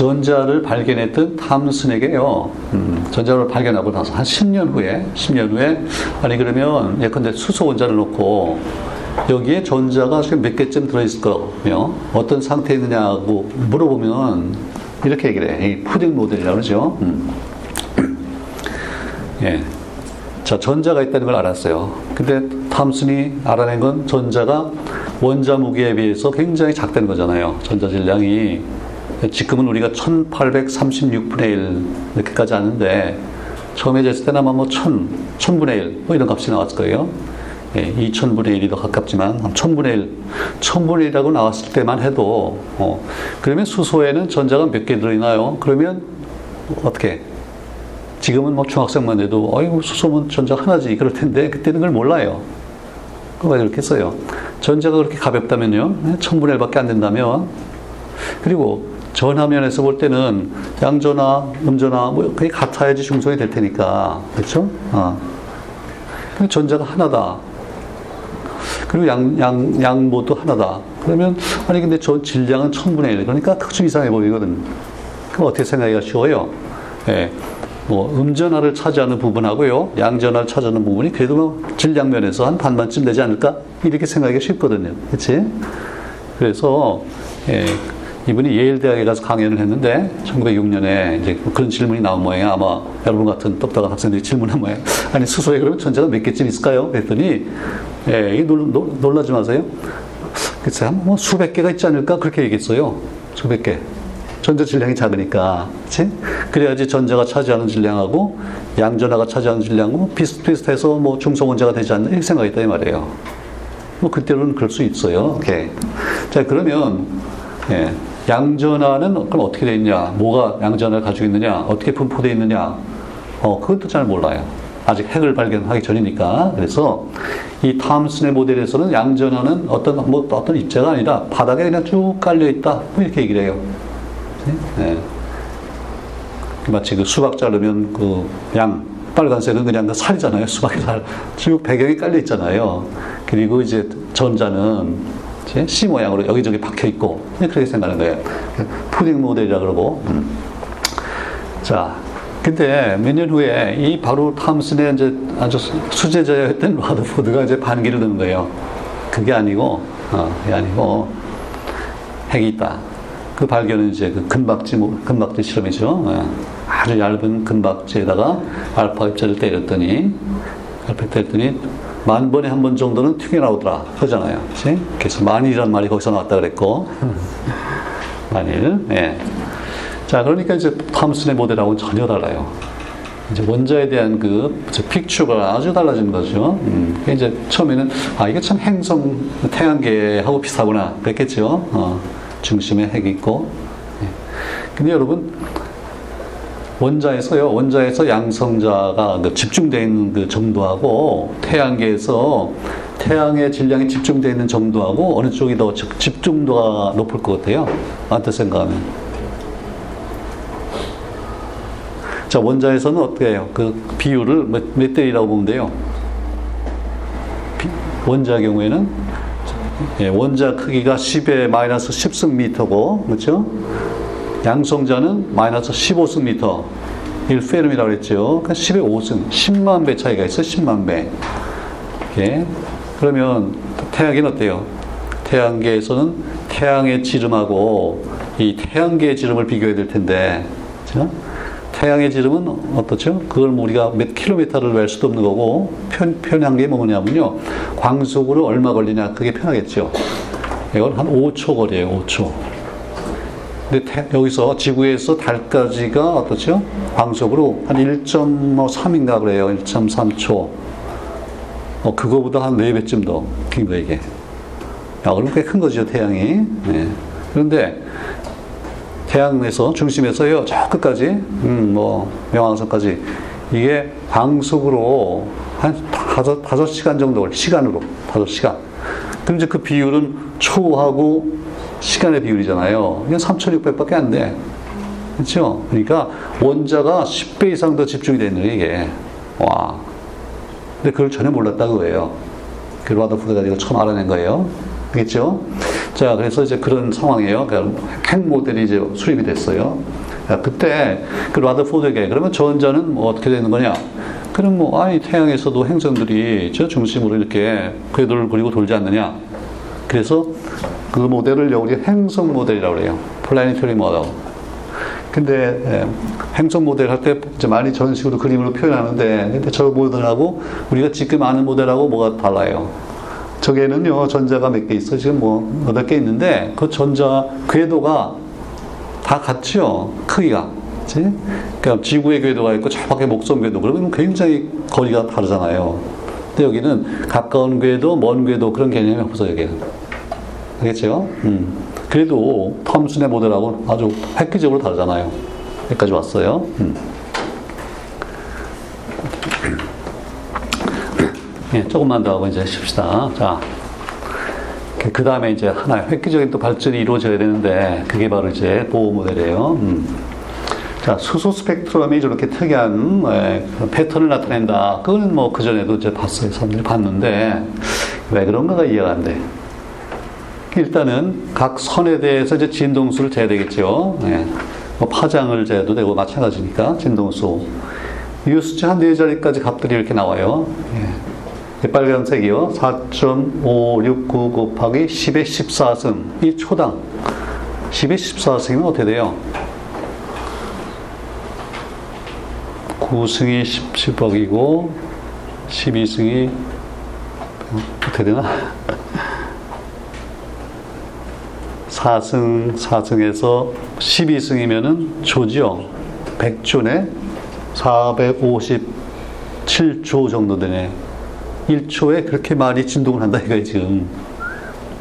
전자를 발견했던 탐슨에게요, 음, 전자를 발견하고 나서 한 10년 후에, 10년 후에, 아니, 그러면 예컨대 수소 원자를 놓고 여기에 전자가 지금 몇 개쯤 들어있을 거며 어떤 상태에 있느냐고 물어보면 이렇게 얘기를 해. 이 푸딩 모델이라고 그러죠. 음. 예. 자, 전자가 있다는 걸 알았어요. 근데 탐슨이 알아낸 건 전자가 원자 무게에 비해서 굉장히 작다는 거잖아요. 전자 질량이 지금은 우리가 1836분의 1 이렇게까지 하는데 처음에 쟀을 때는 아마 뭐 1000, 1000분의 1, 뭐 이런 값이 나왔을 거예요. 예, 2000분의 1이 더 가깝지만 1000분의 1, 1000분의 1이라고 나왔을 때만 해도 어, 그러면 수소에는 전자가 몇 개 들어있나요? 그러면 어떻게? 지금은 뭐 중학생만 해도 어이구 수소면 전자 하나지 그럴 텐데 그때는 그걸 몰라요. 그거 왜 그렇겠어요? 전자가 그렇게 가볍다면요. 천분의 1밖에 안 된다면. 그리고 전화면에서 볼 때는 양전화, 음전화, 뭐, 그게 같아야지 중성이 될 테니까. 그렇죠? 어. 전자가 하나다. 그리고 양, 양, 양모도 하나다. 그러면, 아니, 근데 저 질량은 천분의 1. 그러니까 좀 이상해 보이거든. 그럼 어떻게 생각하기가 쉬워요? 예. 뭐, 음전화를 차지하는 부분하고요. 양전화를 차지하는 부분이 그래도 뭐 질량면에서 한 반반쯤 되지 않을까? 이렇게 생각하기가 쉽거든요. 그치? 그래서, 예. 이분이 예일대학에 가서 강연을 했는데 1906년에 이제 그런 질문이 나온 모양이야. 아마 여러분 같은 똑똑한 학생들이 질문한 모양. 아니 수소에 그러면 전자가 몇 개쯤 있을까요? 그랬더니 예, 놀, 놀라지 마세요. 글쎄 뭐 수백 개가 있지 않을까 그렇게 얘기했어요. 수백 개. 전자 질량이 작으니까, 그렇지? 그래야지 전자가 차지하는 질량하고 양전하가 차지하는 질량은 비슷비슷해서 뭐 중성원자가 되지 않나 이렇게 생각했다 이 말이에요. 뭐 그때로는 그럴 수 있어요. 오케이. 자 그러면 예. 양전화는 그럼 어떻게 되어 있냐? 뭐가 양전화를 가지고 있느냐? 어떻게 분포되어 있느냐? 어, 그것도 잘 몰라요. 아직 핵을 발견하기 전이니까. 그래서 이 탐슨의 모델에서는 양전화는 어떤, 뭐, 어떤 입자가 아니라 바닥에 그냥 쭉 깔려있다. 뭐 이렇게 얘기를 해요. 네. 마치 그 수박 자르면 그 양, 빨간색은 그냥 그 살이잖아요. 수박의 살. 쭉 배경에 깔려있잖아요. 그리고 이제 전자는 C 모양으로 여기저기 박혀 있고 그렇게 생각하는 거예요. 푸딩 모델이라 그러고. 음. 자, 근데 몇 년 후에 이 바로 탐슨의 이제 아주 수제자였던 라더포드가 이제 반기를 드는 거예요. 그게 아니고, 어, 그게 아니고 핵이 있다. 그 발견은 이제 그 근박지 근박지 실험이죠. 어, 아주 얇은 근박지에다가 알파 입자를 때렸더니 알파 때렸더니 만 번에 한 번 정도는 튀겨나오더라 그러잖아요. 그치? 그래서 만일이란 말이 거기서 나왔다 그랬고 만일. 예. 자 그러니까 이제 탐슨의 모델하고는 전혀 달라요. 이제 원자에 대한 그 픽처가 아주 달라진 거죠. 음, 이제 처음에는 아 이게 참 행성 태양계하고 비슷하구나 그랬겠죠. 어, 중심에 핵이 있고. 예. 근데 여러분 원자에서요, 원자에서 양성자가 그 집중되어 있는 그 정도하고 태양계에서 태양의 질량이 집중되어 있는 정도하고 어느 쪽이 더 집중도가 높을 것 같아요? 어떻게 생각하면? 자, 원자에서는 어떻게 해요? 그 비율을 몇, 몇 대이라고 보면 돼요? 원자 경우에는 예, 원자 크기가 10의 마이너스 10승 미터고, 그렇죠? 양성자는 마이너스 15승미터 1페름이라고 그랬죠. 그러니까 10의 5승, 10만 배 차이가 있어 10만 배. 이렇게. 그러면 태양계는 어때요? 태양계에서는 태양의 지름하고 이 태양계의 지름을 비교해야 될 텐데, 그렇죠? 태양의 지름은 어떻죠? 그걸 뭐 우리가 몇 킬로미터를 낼 수도 없는 거고, 편, 편한 게 뭐냐면요. 광속으로 얼마 걸리냐, 그게 편하겠죠. 이건 한 5초 거리에요, 5초. 근데 태, 여기서 지구에서 달까지가 어떻죠? 광속으로 한 1.3인가 그래요. 1.3초. 어, 그거보다 한 4배쯤 더 이게. 야, 그럼 꽤 큰 거죠, 태양이. 네. 그런데, 태양에서, 중심에서요, 저 끝까지, 음, 뭐, 명왕성까지, 이게 광속으로 한 다섯, 다섯 시간 정도, 시간으로, 다섯 시간. 그럼 이제 그 비율은 초하고 시간의 비율이잖아요. 이건 3,600밖에 안 돼. 그렇죠? 그러니까 원자가 10배 이상 더 집중이 되는 거예요, 이게. 와. 근데 그걸 전혀 몰랐다 그거예요. 그 라더푸드가 이거 처음 알아낸 거예요. 알겠죠? 자, 그래서 이제 그런 상황이에요. 그러니까 핵 모델이 이제 수립이 됐어요. 그때 그 라더포드에게 그러면 전자는 뭐 어떻게 되는 거냐? 그럼 뭐 아니 태양에서도 행성들이 저 중심으로 이렇게 궤도를 그리고 돌지 않느냐? 그래서 그 모델을 우리 행성 모델이라고 그래요. 플래니터리 모델. 근데 예, 행성 모델 할 때 많이 저런 식으로 그림으로 표현하는데 근데 저 모델하고 우리가 지금 아는 모델하고 뭐가 달라요. 저게는요 전자가 몇 개 있어 지금 뭐 여덟 개 있는데 그 전자 궤도가 다 같죠 크기가 그치? 그러니까 지구의 궤도가 있고 저 밖에 목성 궤도 그러면 굉장히 거리가 다르잖아요. 근데 여기는 가까운 궤도 먼 궤도 그런 개념이 없어 여기는. 알겠죠? 음. 그래도 텀슨의 모델하고 아주 획기적으로 다르잖아요. 여기까지 왔어요. 음. 예, 조금만 더 하고 이제 쉽시다. 자. 그 다음에 이제 하나 획기적인 또 발전이 이루어져야 되는데 그게 바로 이제 보호 모델이에요. 음. 자, 수소 스펙트럼이 저렇게 특이한 에, 패턴을 나타낸다. 그건 뭐 그전에도 이제 봤어요. 사람들이 봤는데 왜 그런가가 이해가 안 돼. 일단은 각 선에 대해서 이제 진동수를 재야 되겠죠. 예. 뭐 파장을 재도 되고 마찬가지니까 진동수. 이 숫자 한 네 자리까지 값들이 이렇게 나와요. 예. 빨간색이요. 4.569 곱하기 10의 14승. 이 초당. 10의 14승이면 어떻게 돼요? 9승이 10, 10억이고 12승이 어떻게 되나? 4승, 4승에서 12승이면은 조죠. 100조네? 457조 정도 되네. 1초에 그렇게 많이 진동을 한다 이거예요, 지금.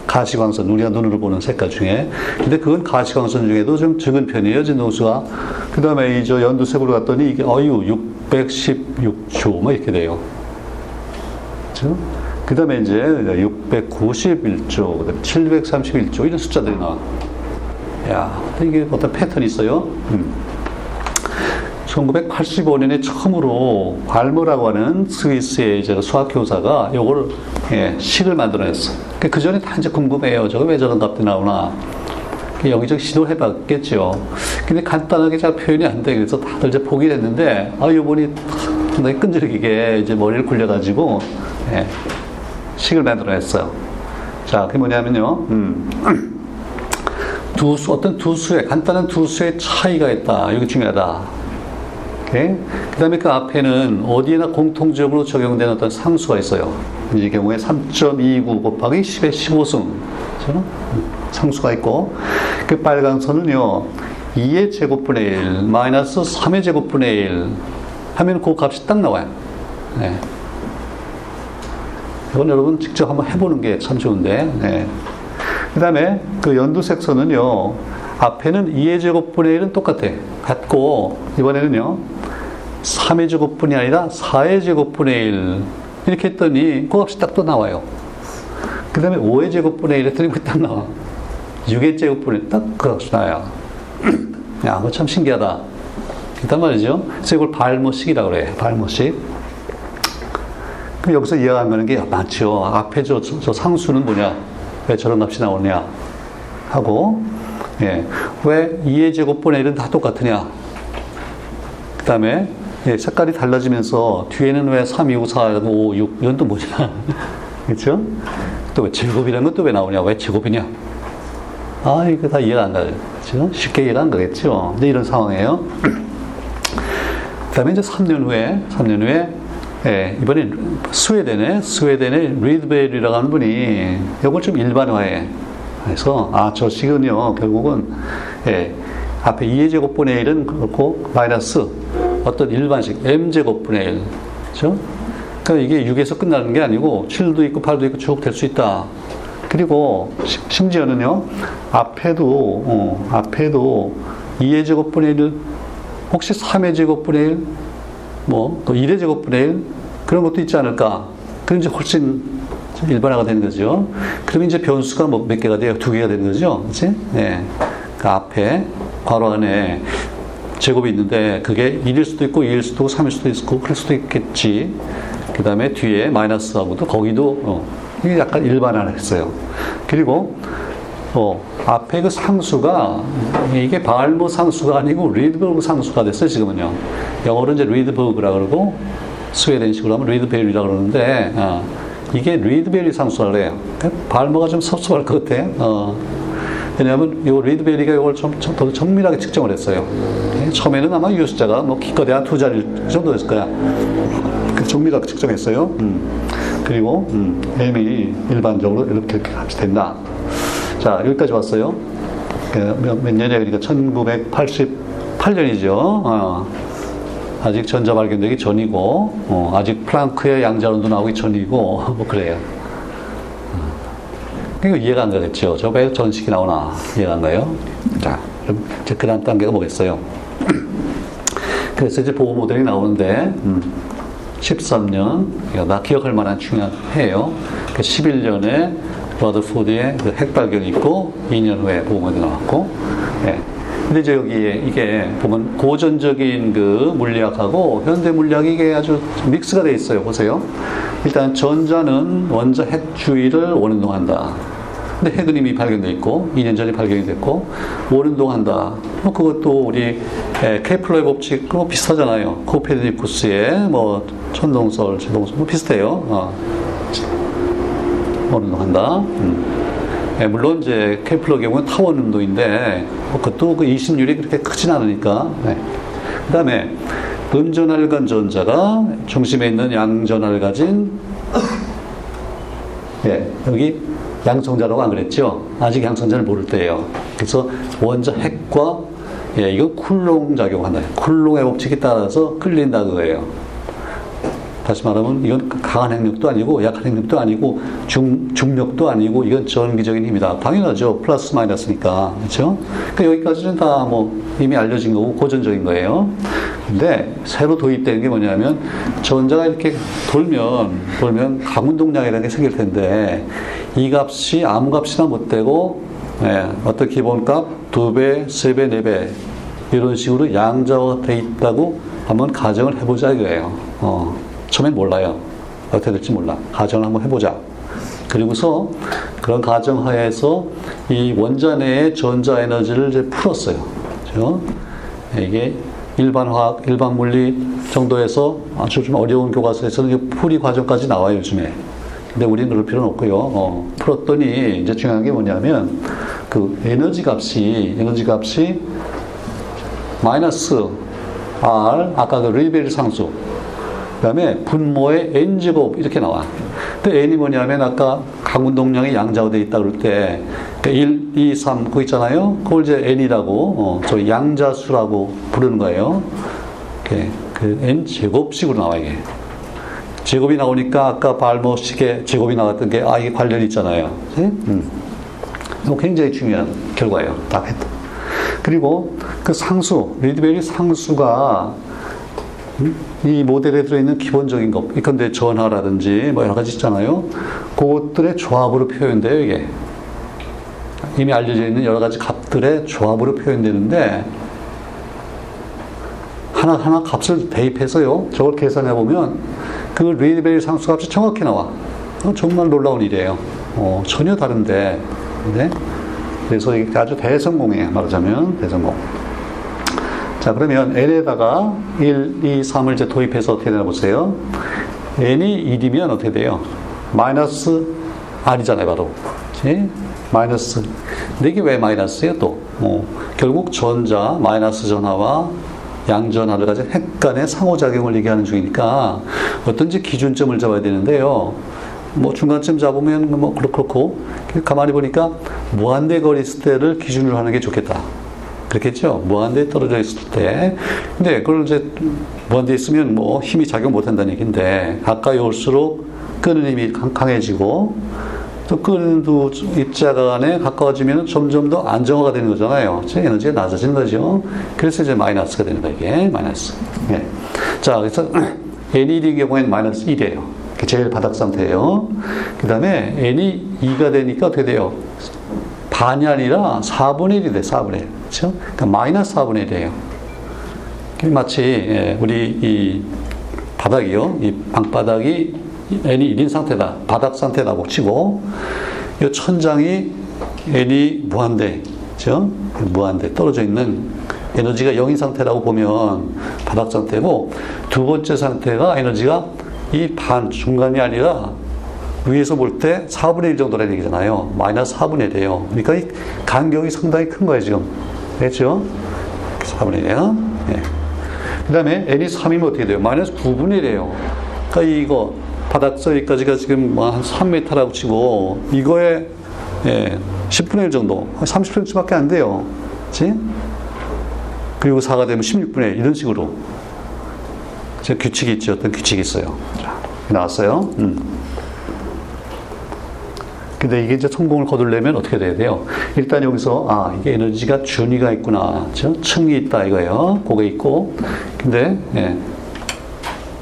가시광선, 우리가 눈으로 보는 색깔 중에. 근데 그건 가시광선 중에도 좀 적은 편이에요, 진동수가. 그 다음에 이저 연두색으로 갔더니 이게, 어유, 616조, 뭐 이렇게 돼요. 그죠? 그 다음에 이제 691조, 그 다음에 731조, 이런 숫자들이 나와. 야, 이게 어떤 패턴이 있어요? 음. 1985년에 처음으로 발머라고 하는 스위스의 이제 수학교사가 요걸 예, 시를 만들어냈어. 그 전에 다 이제 궁금해요. 저거 왜 저런 값이 나오나. 여기저기 시도를 해봤겠죠. 근데 간단하게 잘 표현이 안 돼. 그래서 다들 이제 포기를 했는데, 아, 요번이 상당히 끈질기게 이제 머리를 굴려가지고, 예, 식을 만들어냈어요. 자, 그게 뭐냐면요. 음. 두 수, 어떤 두 수의, 간단한 두 수의 차이가 있다. 이게 중요하다. 그 다음에 그 앞에는 어디에나 공통적으로 적용되는 어떤 상수가 있어요. 이 경우에 3.29 곱하기 10의 15승. 그렇죠? 상수가 있고, 그 빨간 선은요, 2의 제곱분의 1, 마이너스 3의 제곱분의 1 하면 그 값이 딱 나와요. 네. 이건 여러분 직접 한번 해보는 게 참 좋은데, 네. 그 다음에 그 연두색 선은요, 앞에는 2의 제곱분의 1은 똑같아. 같고, 이번에는요, 3의 제곱분이 아니라 4의 제곱분의 1. 이렇게 했더니 그 값이 딱 또 나와요. 그 다음에 5의 제곱분의 1 했더니 그딱 나와. 6의 제곱분의 딱그 값이 나와요. 야, 그거 참 신기하다. 일단 말이죠. 그래서 이걸 발모식이라고 그래. 발모식. 그럼 여기서 이해가는 게 많죠. 앞에 저, 저 상수는 뭐냐? 왜 저런 값이 나오냐? 하고, 예. 왜 2의 제곱분의 1은 다 똑같으냐? 그 다음에, 예, 색깔이 달라지면서 뒤에는 왜 3, 2, 5, 4, 5, 6, 이건 또 뭐냐? 그렇죠? 또왜 제곱이라는 건 또 왜 나오냐? 왜 제곱이냐? 아, 이거 다 이해가 안 가요. 그렇죠? 쉽게 이해가 안 가겠죠? 근데 이런 상황이에요. 그 다음에 이제 3년 후에, 3년 후에, 예, 이번엔 스웨덴의, 스웨덴의 리드벨이라고 하는 분이 이걸 좀 일반화해. 그래서, 아, 저 식은요, 결국은, 예, 앞에 2의 제곱분의 1은 그렇고, 마이너스 어떤 일반식, m제곱분의 1. 그죠? 그러니까 이게 6에서 끝나는 게 아니고, 7도 있고 8도 있고 쭉 될 수 있다. 그리고 심지어는요, 앞에도, 어, 앞에도 2의 제곱분의 1, 혹시 3의 제곱분의 1, 뭐, 또 1의 제곱분의 1, 그런 것도 있지 않을까. 그럼 이제 훨씬 일반화가 되는 거죠. 그러면 이제 변수가 뭐 몇 개가 돼요? 두 개가 되는 거죠. 그치? 네. 그 앞에, 괄호 안에 제곱이 있는데, 그게 1일 수도 있고, 2일 수도 있고, 3일 수도 있고, 그럴 수도 있겠지. 그 다음에 뒤에 마이너스하고도 거기도, 어, 이게 약간 일반화를 했어요. 그리고, 어, 앞에 그 상수가, 이게 발머 상수가 아니고 리드버그 상수가 됐어요, 지금은요. 영어로 이제 리드버그라 그러고, 스웨덴식으로 하면 리드베리라 그러는데, 어, 이게 리드베리 상수라 그래요. 발머가 좀 섭섭할 것 같아. 어. 왜냐하면 이 리드베리가 이걸 좀, 좀 더 정밀하게 측정을 했어요. 예, 처음에는 아마 이 숫자가 뭐 기껏 해야 두 자리 정도였을 거야. 그 정밀하게 측정했어요. 음. 그리고 음, M이 일반적으로 이렇게, 이렇게 같이 된다. 자, 여기까지 왔어요. 그 몇, 몇 년이야? 그러니까 1988년이죠. 어. 아직 전자 발견되기 전이고, 어, 아직 플랑크의 양자론도 나오기 전이고, 뭐 그래요. 그러니까 이해가 안 가겠죠. 저왜 전식이 나오나 이해가 안 가요? 자, 그럼 이제 그 다음 단계가 뭐겠어요? 그래서 이제 보호 모델이 나오는데, 음, 13년, 나 기억할 만한 중요한 해예요. 그 11년에 러더포드의 그 핵발견이 있고 2년 후에 보고가 나왔고 예. 근데 이제 여기에 이게 보면 고전적인 그 물리학하고 현대 물리학이 이게 아주 믹스가 돼 있어요. 보세요. 일단 전자는 원자 핵주의를 원운동한다. 근데 핵은 이미 발견돼 있고 2년 전에 발견이 됐고 원운동한다. 뭐 그것도 우리 케플러의 법칙과 비슷하잖아요. 코페르니쿠스의 뭐 천동설, 제동설 뭐 비슷해요. 어. 원운동한다. 음. 예, 물론 이제 케플러 경우는 타원 뭐 그것도 그 이심률이 그렇게 크진 않으니까. 네. 그 다음에 음전화를 간 전자가 중심에 있는 양전화를 가진 예, 여기 양성자라고 안 그랬죠? 아직 양성자를 모를 때예요. 그래서 원자 핵과 예, 이거 쿨롱 작용한다. 쿨롱의 법칙에 따라서 끌린다 그거예요. 다시 말하면 이건 강한 핵력도 아니고 약한 핵력도 아니고 중, 중력도 아니고 이건 전기적인 힘이다. 당연하죠. 플러스 마이너스니까. 그렇죠? 그러니까 여기까지는 다 뭐 이미 알려진 거고 고전적인 거예요. 근데 새로 도입되는 게 뭐냐면 전자가 이렇게 돌면 돌면 강운동량이라는 게 생길 텐데 이 값이 아무 값이나 못 되고 예, 어떤 기본값 두 배, 세 배, 네 배 이런 식으로 양자화돼 있다고 한번 가정을 해보자 이거예요. 어, 처음엔 몰라요. 어떻게 될지 몰라. 가정을 한번 해보자. 그리고서 그런 가정하에서 이 원자 내의 전자 에너지를 이제 풀었어요. 그죠? 이게 일반 화학, 일반 물리 정도에서 아주 좀 어려운 교과서에서는 풀이 과정까지 나와요, 요즘에. 근데 우리는 그럴 필요는 없고요. 어, 풀었더니 이제 중요한 게 뭐냐면 그 에너지 값이, 에너지 값이 마이너스 R, 아까 그 리베리 상수. 그 다음에 분모의 n제곱 이렇게 나와. 근데 n이 뭐냐면 아까 강운동량이 양자화되어 있다 그럴 때 1, 2, 3 그거 있잖아요. 그걸 이제 n이라고 어, 저 양자수라고 부르는 거예요. 이렇게 그 n 제곱식으로 나와 이게. 제곱이 나오니까 아까 발모식에 제곱이 나왔던 게 아 이게 관련이 있잖아요. 네? 음. 이거 굉장히 중요한 결과예요. 딱 했다. 그리고 그 상수 리드베리 상수가 이 모델에 들어있는 기본적인 것, 이건데 전화라든지 뭐 여러 가지 있잖아요. 그것들의 조합으로 표현돼요, 이게. 이미 알려져 있는 여러 가지 값들의 조합으로 표현되는데, 하나하나 값을 대입해서요, 저걸 계산해 보면, 그 리드베리 상수값이 정확히 나와. 정말 놀라운 일이에요. 어, 전혀 다른데. 네? 그래서 이게 아주 대성공이에요, 말하자면. 대성공. 자, 그러면 n에다가 1, 2, 3을 이제 도입해서 어떻게 되나 보세요. n이 1이면 어떻게 돼요? 마이너스 r이잖아요, 바로. 그치? 마이너스. 근데 이게 왜 마이너스예요, 또? 뭐, 결국 전자, 마이너스 전하와 양전하를 가진 핵 간의 상호작용을 얘기하는 중이니까 어떤지 기준점을 잡아야 되는데요. 뭐 중간점 잡으면 뭐 그렇고 가만히 보니까 무한대 거리 있을 때를 기준으로 하는 게 좋겠다. 그렇겠죠? 무한대에 떨어져 있을 때. 근데 그걸 이제 무한대에 있으면 뭐 힘이 작용 못 한다는 얘기인데 가까이 올수록 끄는 힘이 강해지고 또 끄는 두 입자 간에 가까워지면 점점 더 안정화가 되는 거잖아요. 에너지가 낮아지는 거죠. 그래서 이제 마이너스가 되는 거예요. 이게 마이너스. 네. 자, 그래서 NED 경우에는 마이너스 1이에요. 제일 바닥 상태예요. 그 다음에 N이 2가 되니까 어떻게 돼요? 반이 아니라 4분의 1이 돼, 4분의 1. 그렇죠? 그러니까 마이너스 4분의 1이에요. 마치 예, 우리 이 바닥이요. 이 방바닥이 n이 1인 상태다. 바닥 상태라고 치고 이 천장이 n이 무한대. 그렇죠? 무한대 떨어져 있는 에너지가 0인 상태라고 보면 바닥 상태고 두 번째 상태가 에너지가 이 반 중간이 아니라 위에서 볼 때 4분의 1 정도라는 얘기잖아요. 마이너스 4분의 1이에요. 그러니까 이 간격이 상당히 큰 거예요, 지금. 됐죠? 4분의 1이에요. 예. 그 다음에 n이 3이면 어떻게 돼요? 마이너스 9분의 1이에요. 그러니까 이거 바닥서기까지가 지금 뭐한 3m라고 치고 이거에 예, 10분의 1 정도, 30cm밖에 안 돼요. 그치? 그리고 4가 되면 16분의 1 이런 식으로 제 규칙이 있죠. 어떤 규칙이 있어요. 자, 나왔어요. 음. 근데 이게 이제 성공을 거두려면 어떻게 돼야 돼요? 일단 여기서 아 이게 에너지가 준위가 있구나, 그 층이 있다 이거예요. 그게 있고, 근데 예.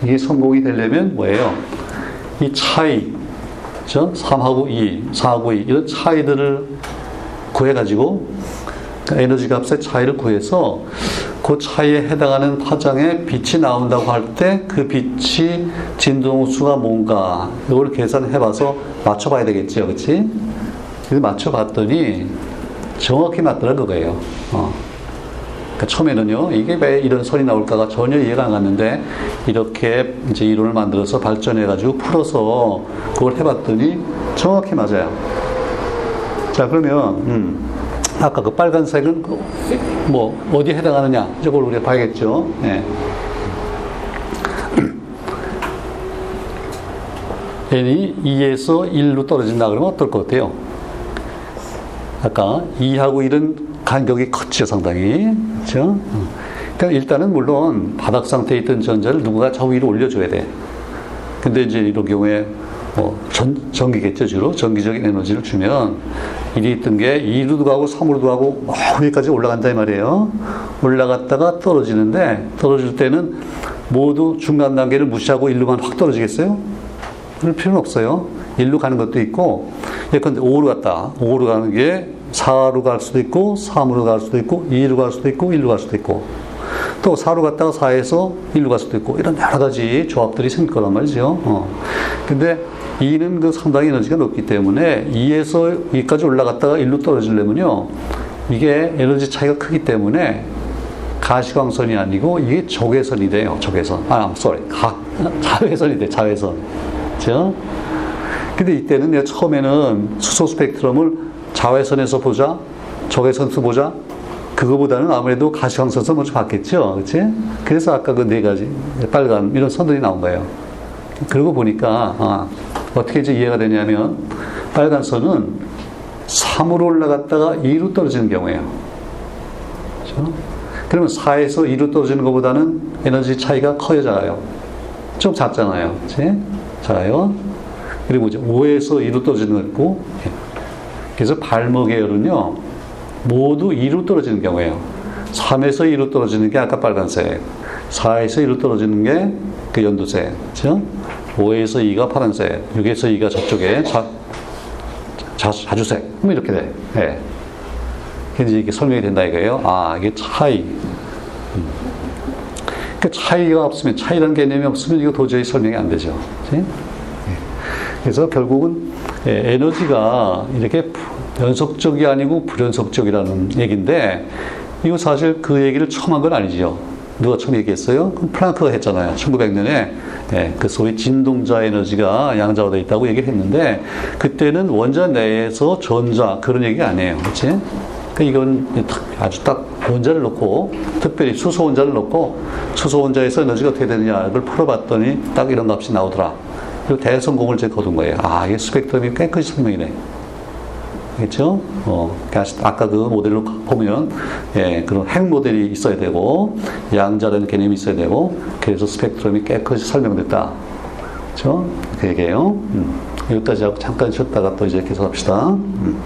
이게 성공이 되려면 뭐예요? 이 차이, 그죠? 3하고 2, 4하고 2 이런 차이들을 구해가지고 그러니까 에너지 값의 차이를 구해서 그 차이에 해당하는 파장에 빛이 나온다고 할 때 그 빛이 진동수가 뭔가 이걸 계산해 봐서 맞춰봐야 되겠죠, 그렇지? 그래서 맞춰봤더니 정확히 맞더라 그거예요. 어. 그러니까 처음에는요, 이게 왜 이런 선이 나올까가 전혀 이해가 안 갔는데, 이렇게 이제 이론을 만들어서 발전해 가지고 풀어서 그걸 해봤더니 정확히 맞아요. 자, 그러면, 음, 아까 그 빨간색은 그 뭐, 어디에 해당하느냐, 이걸 우리가 봐야겠죠. 예. n이 2에서 1로 떨어진다 그러면 어떨 것 같아요? 아까 2하고 1은 간격이 컸죠, 상당히. 그렇죠? 그러니까 일단은 물론 바닥 상태에 있던 전자를 누군가 저 위로 올려줘야 돼. 근데 이제 이런 경우에 뭐 전, 전기겠죠, 주로. 전기적인 에너지를 주면 일이 있던 게 2로도 가고 3으로도 가고 막 위까지 올라간다 이 말이에요. 올라갔다가 떨어지는데 떨어질 때는 모두 중간 단계를 무시하고 1로만 확 떨어지겠어요? 그럴 필요는 없어요. 1로 가는 것도 있고 예컨대 5로 갔다. 5로 가는 게 4로 갈 수도 있고 3으로 갈 수도 있고 2로 갈 수도 있고 1로 갈 수도 있고 또 4로 갔다가 4에서 1로 갈 수도 있고 이런 여러 가지 조합들이 생길 거란 말이죠. 어. 근데 2는 그 상당히 에너지가 높기 때문에 2에서 2까지 올라갔다가 1로 떨어지려면요. 이게 에너지 차이가 크기 때문에 가시광선이 아니고 이게 적외선이 돼요. 적외선. 아, sorry. 가, 자외선이 돼. 자외선. 그죠? 근데 이때는 처음에는 수소 스펙트럼을 자외선에서 보자, 적외선에서 보자, 그거보다는 아무래도 가시광선에서 먼저 봤겠죠. 그치? 그래서 아까 그 네 가지, 빨간, 이런 선들이 나온 거예요. 그러고 보니까, 아, 어떻게 이제 이해가 되냐면, 빨간 선은 3으로 올라갔다가 2로 떨어지는 경우예요. 그렇죠? 그러면 4에서 2로 떨어지는 것보다는 에너지 차이가 커요, 작아요? 좀 작잖아요. 그치? 작아요. 그리고 이제 5에서 2로 떨어지는 거 있고, 그래서 발목의 열은요, 모두 2로 떨어지는 경우예요. 3에서 2로 떨어지는 게 아까 빨간색, 4에서 2로 떨어지는 게 그 연두색, 그죠? 5에서 2가 파란색, 6에서 2가 저쪽에 자, 자, 자주색, 뭐 이렇게 돼. 예. 그래서 이게 설명이 된다 이거예요. 아, 이게 차이. 그 차이가 없으면, 차이라는 개념이 없으면 이거 도저히 설명이 안 되죠. 그치? 그래서 결국은 예, 에너지가 이렇게 연속적이 아니고 불연속적이라는 얘기인데 이거 사실 그 얘기를 처음 한 건 아니지요. 누가 처음 얘기했어요? 플랑크가 했잖아요. 1900년에 예, 그 소위 진동자 에너지가 양자화되어 있다고 얘기를 했는데 그때는 원자 내에서 전자 그런 얘기가 아니에요. 그렇지? 그러니까 이건 아주 딱 원자를 놓고 특별히 수소 원자를 놓고 수소 원자에서 에너지가 어떻게 되느냐 이걸 풀어봤더니 딱 이런 값이 나오더라. 그리고 대성공을 이제 거둔 거예요. 아, 이게 스펙트럼이 깨끗이 설명이네. 그렇죠? 어, 아까 그 모델로 보면 예, 그런 핵 모델이 있어야 되고 양자라는 개념이 있어야 되고 그래서 스펙트럼이 깨끗이 설명됐다. 그렇죠? 그 얘기예요. 음. 여기까지 하고 잠깐 쉬었다가 또 이제 계속합시다. 음.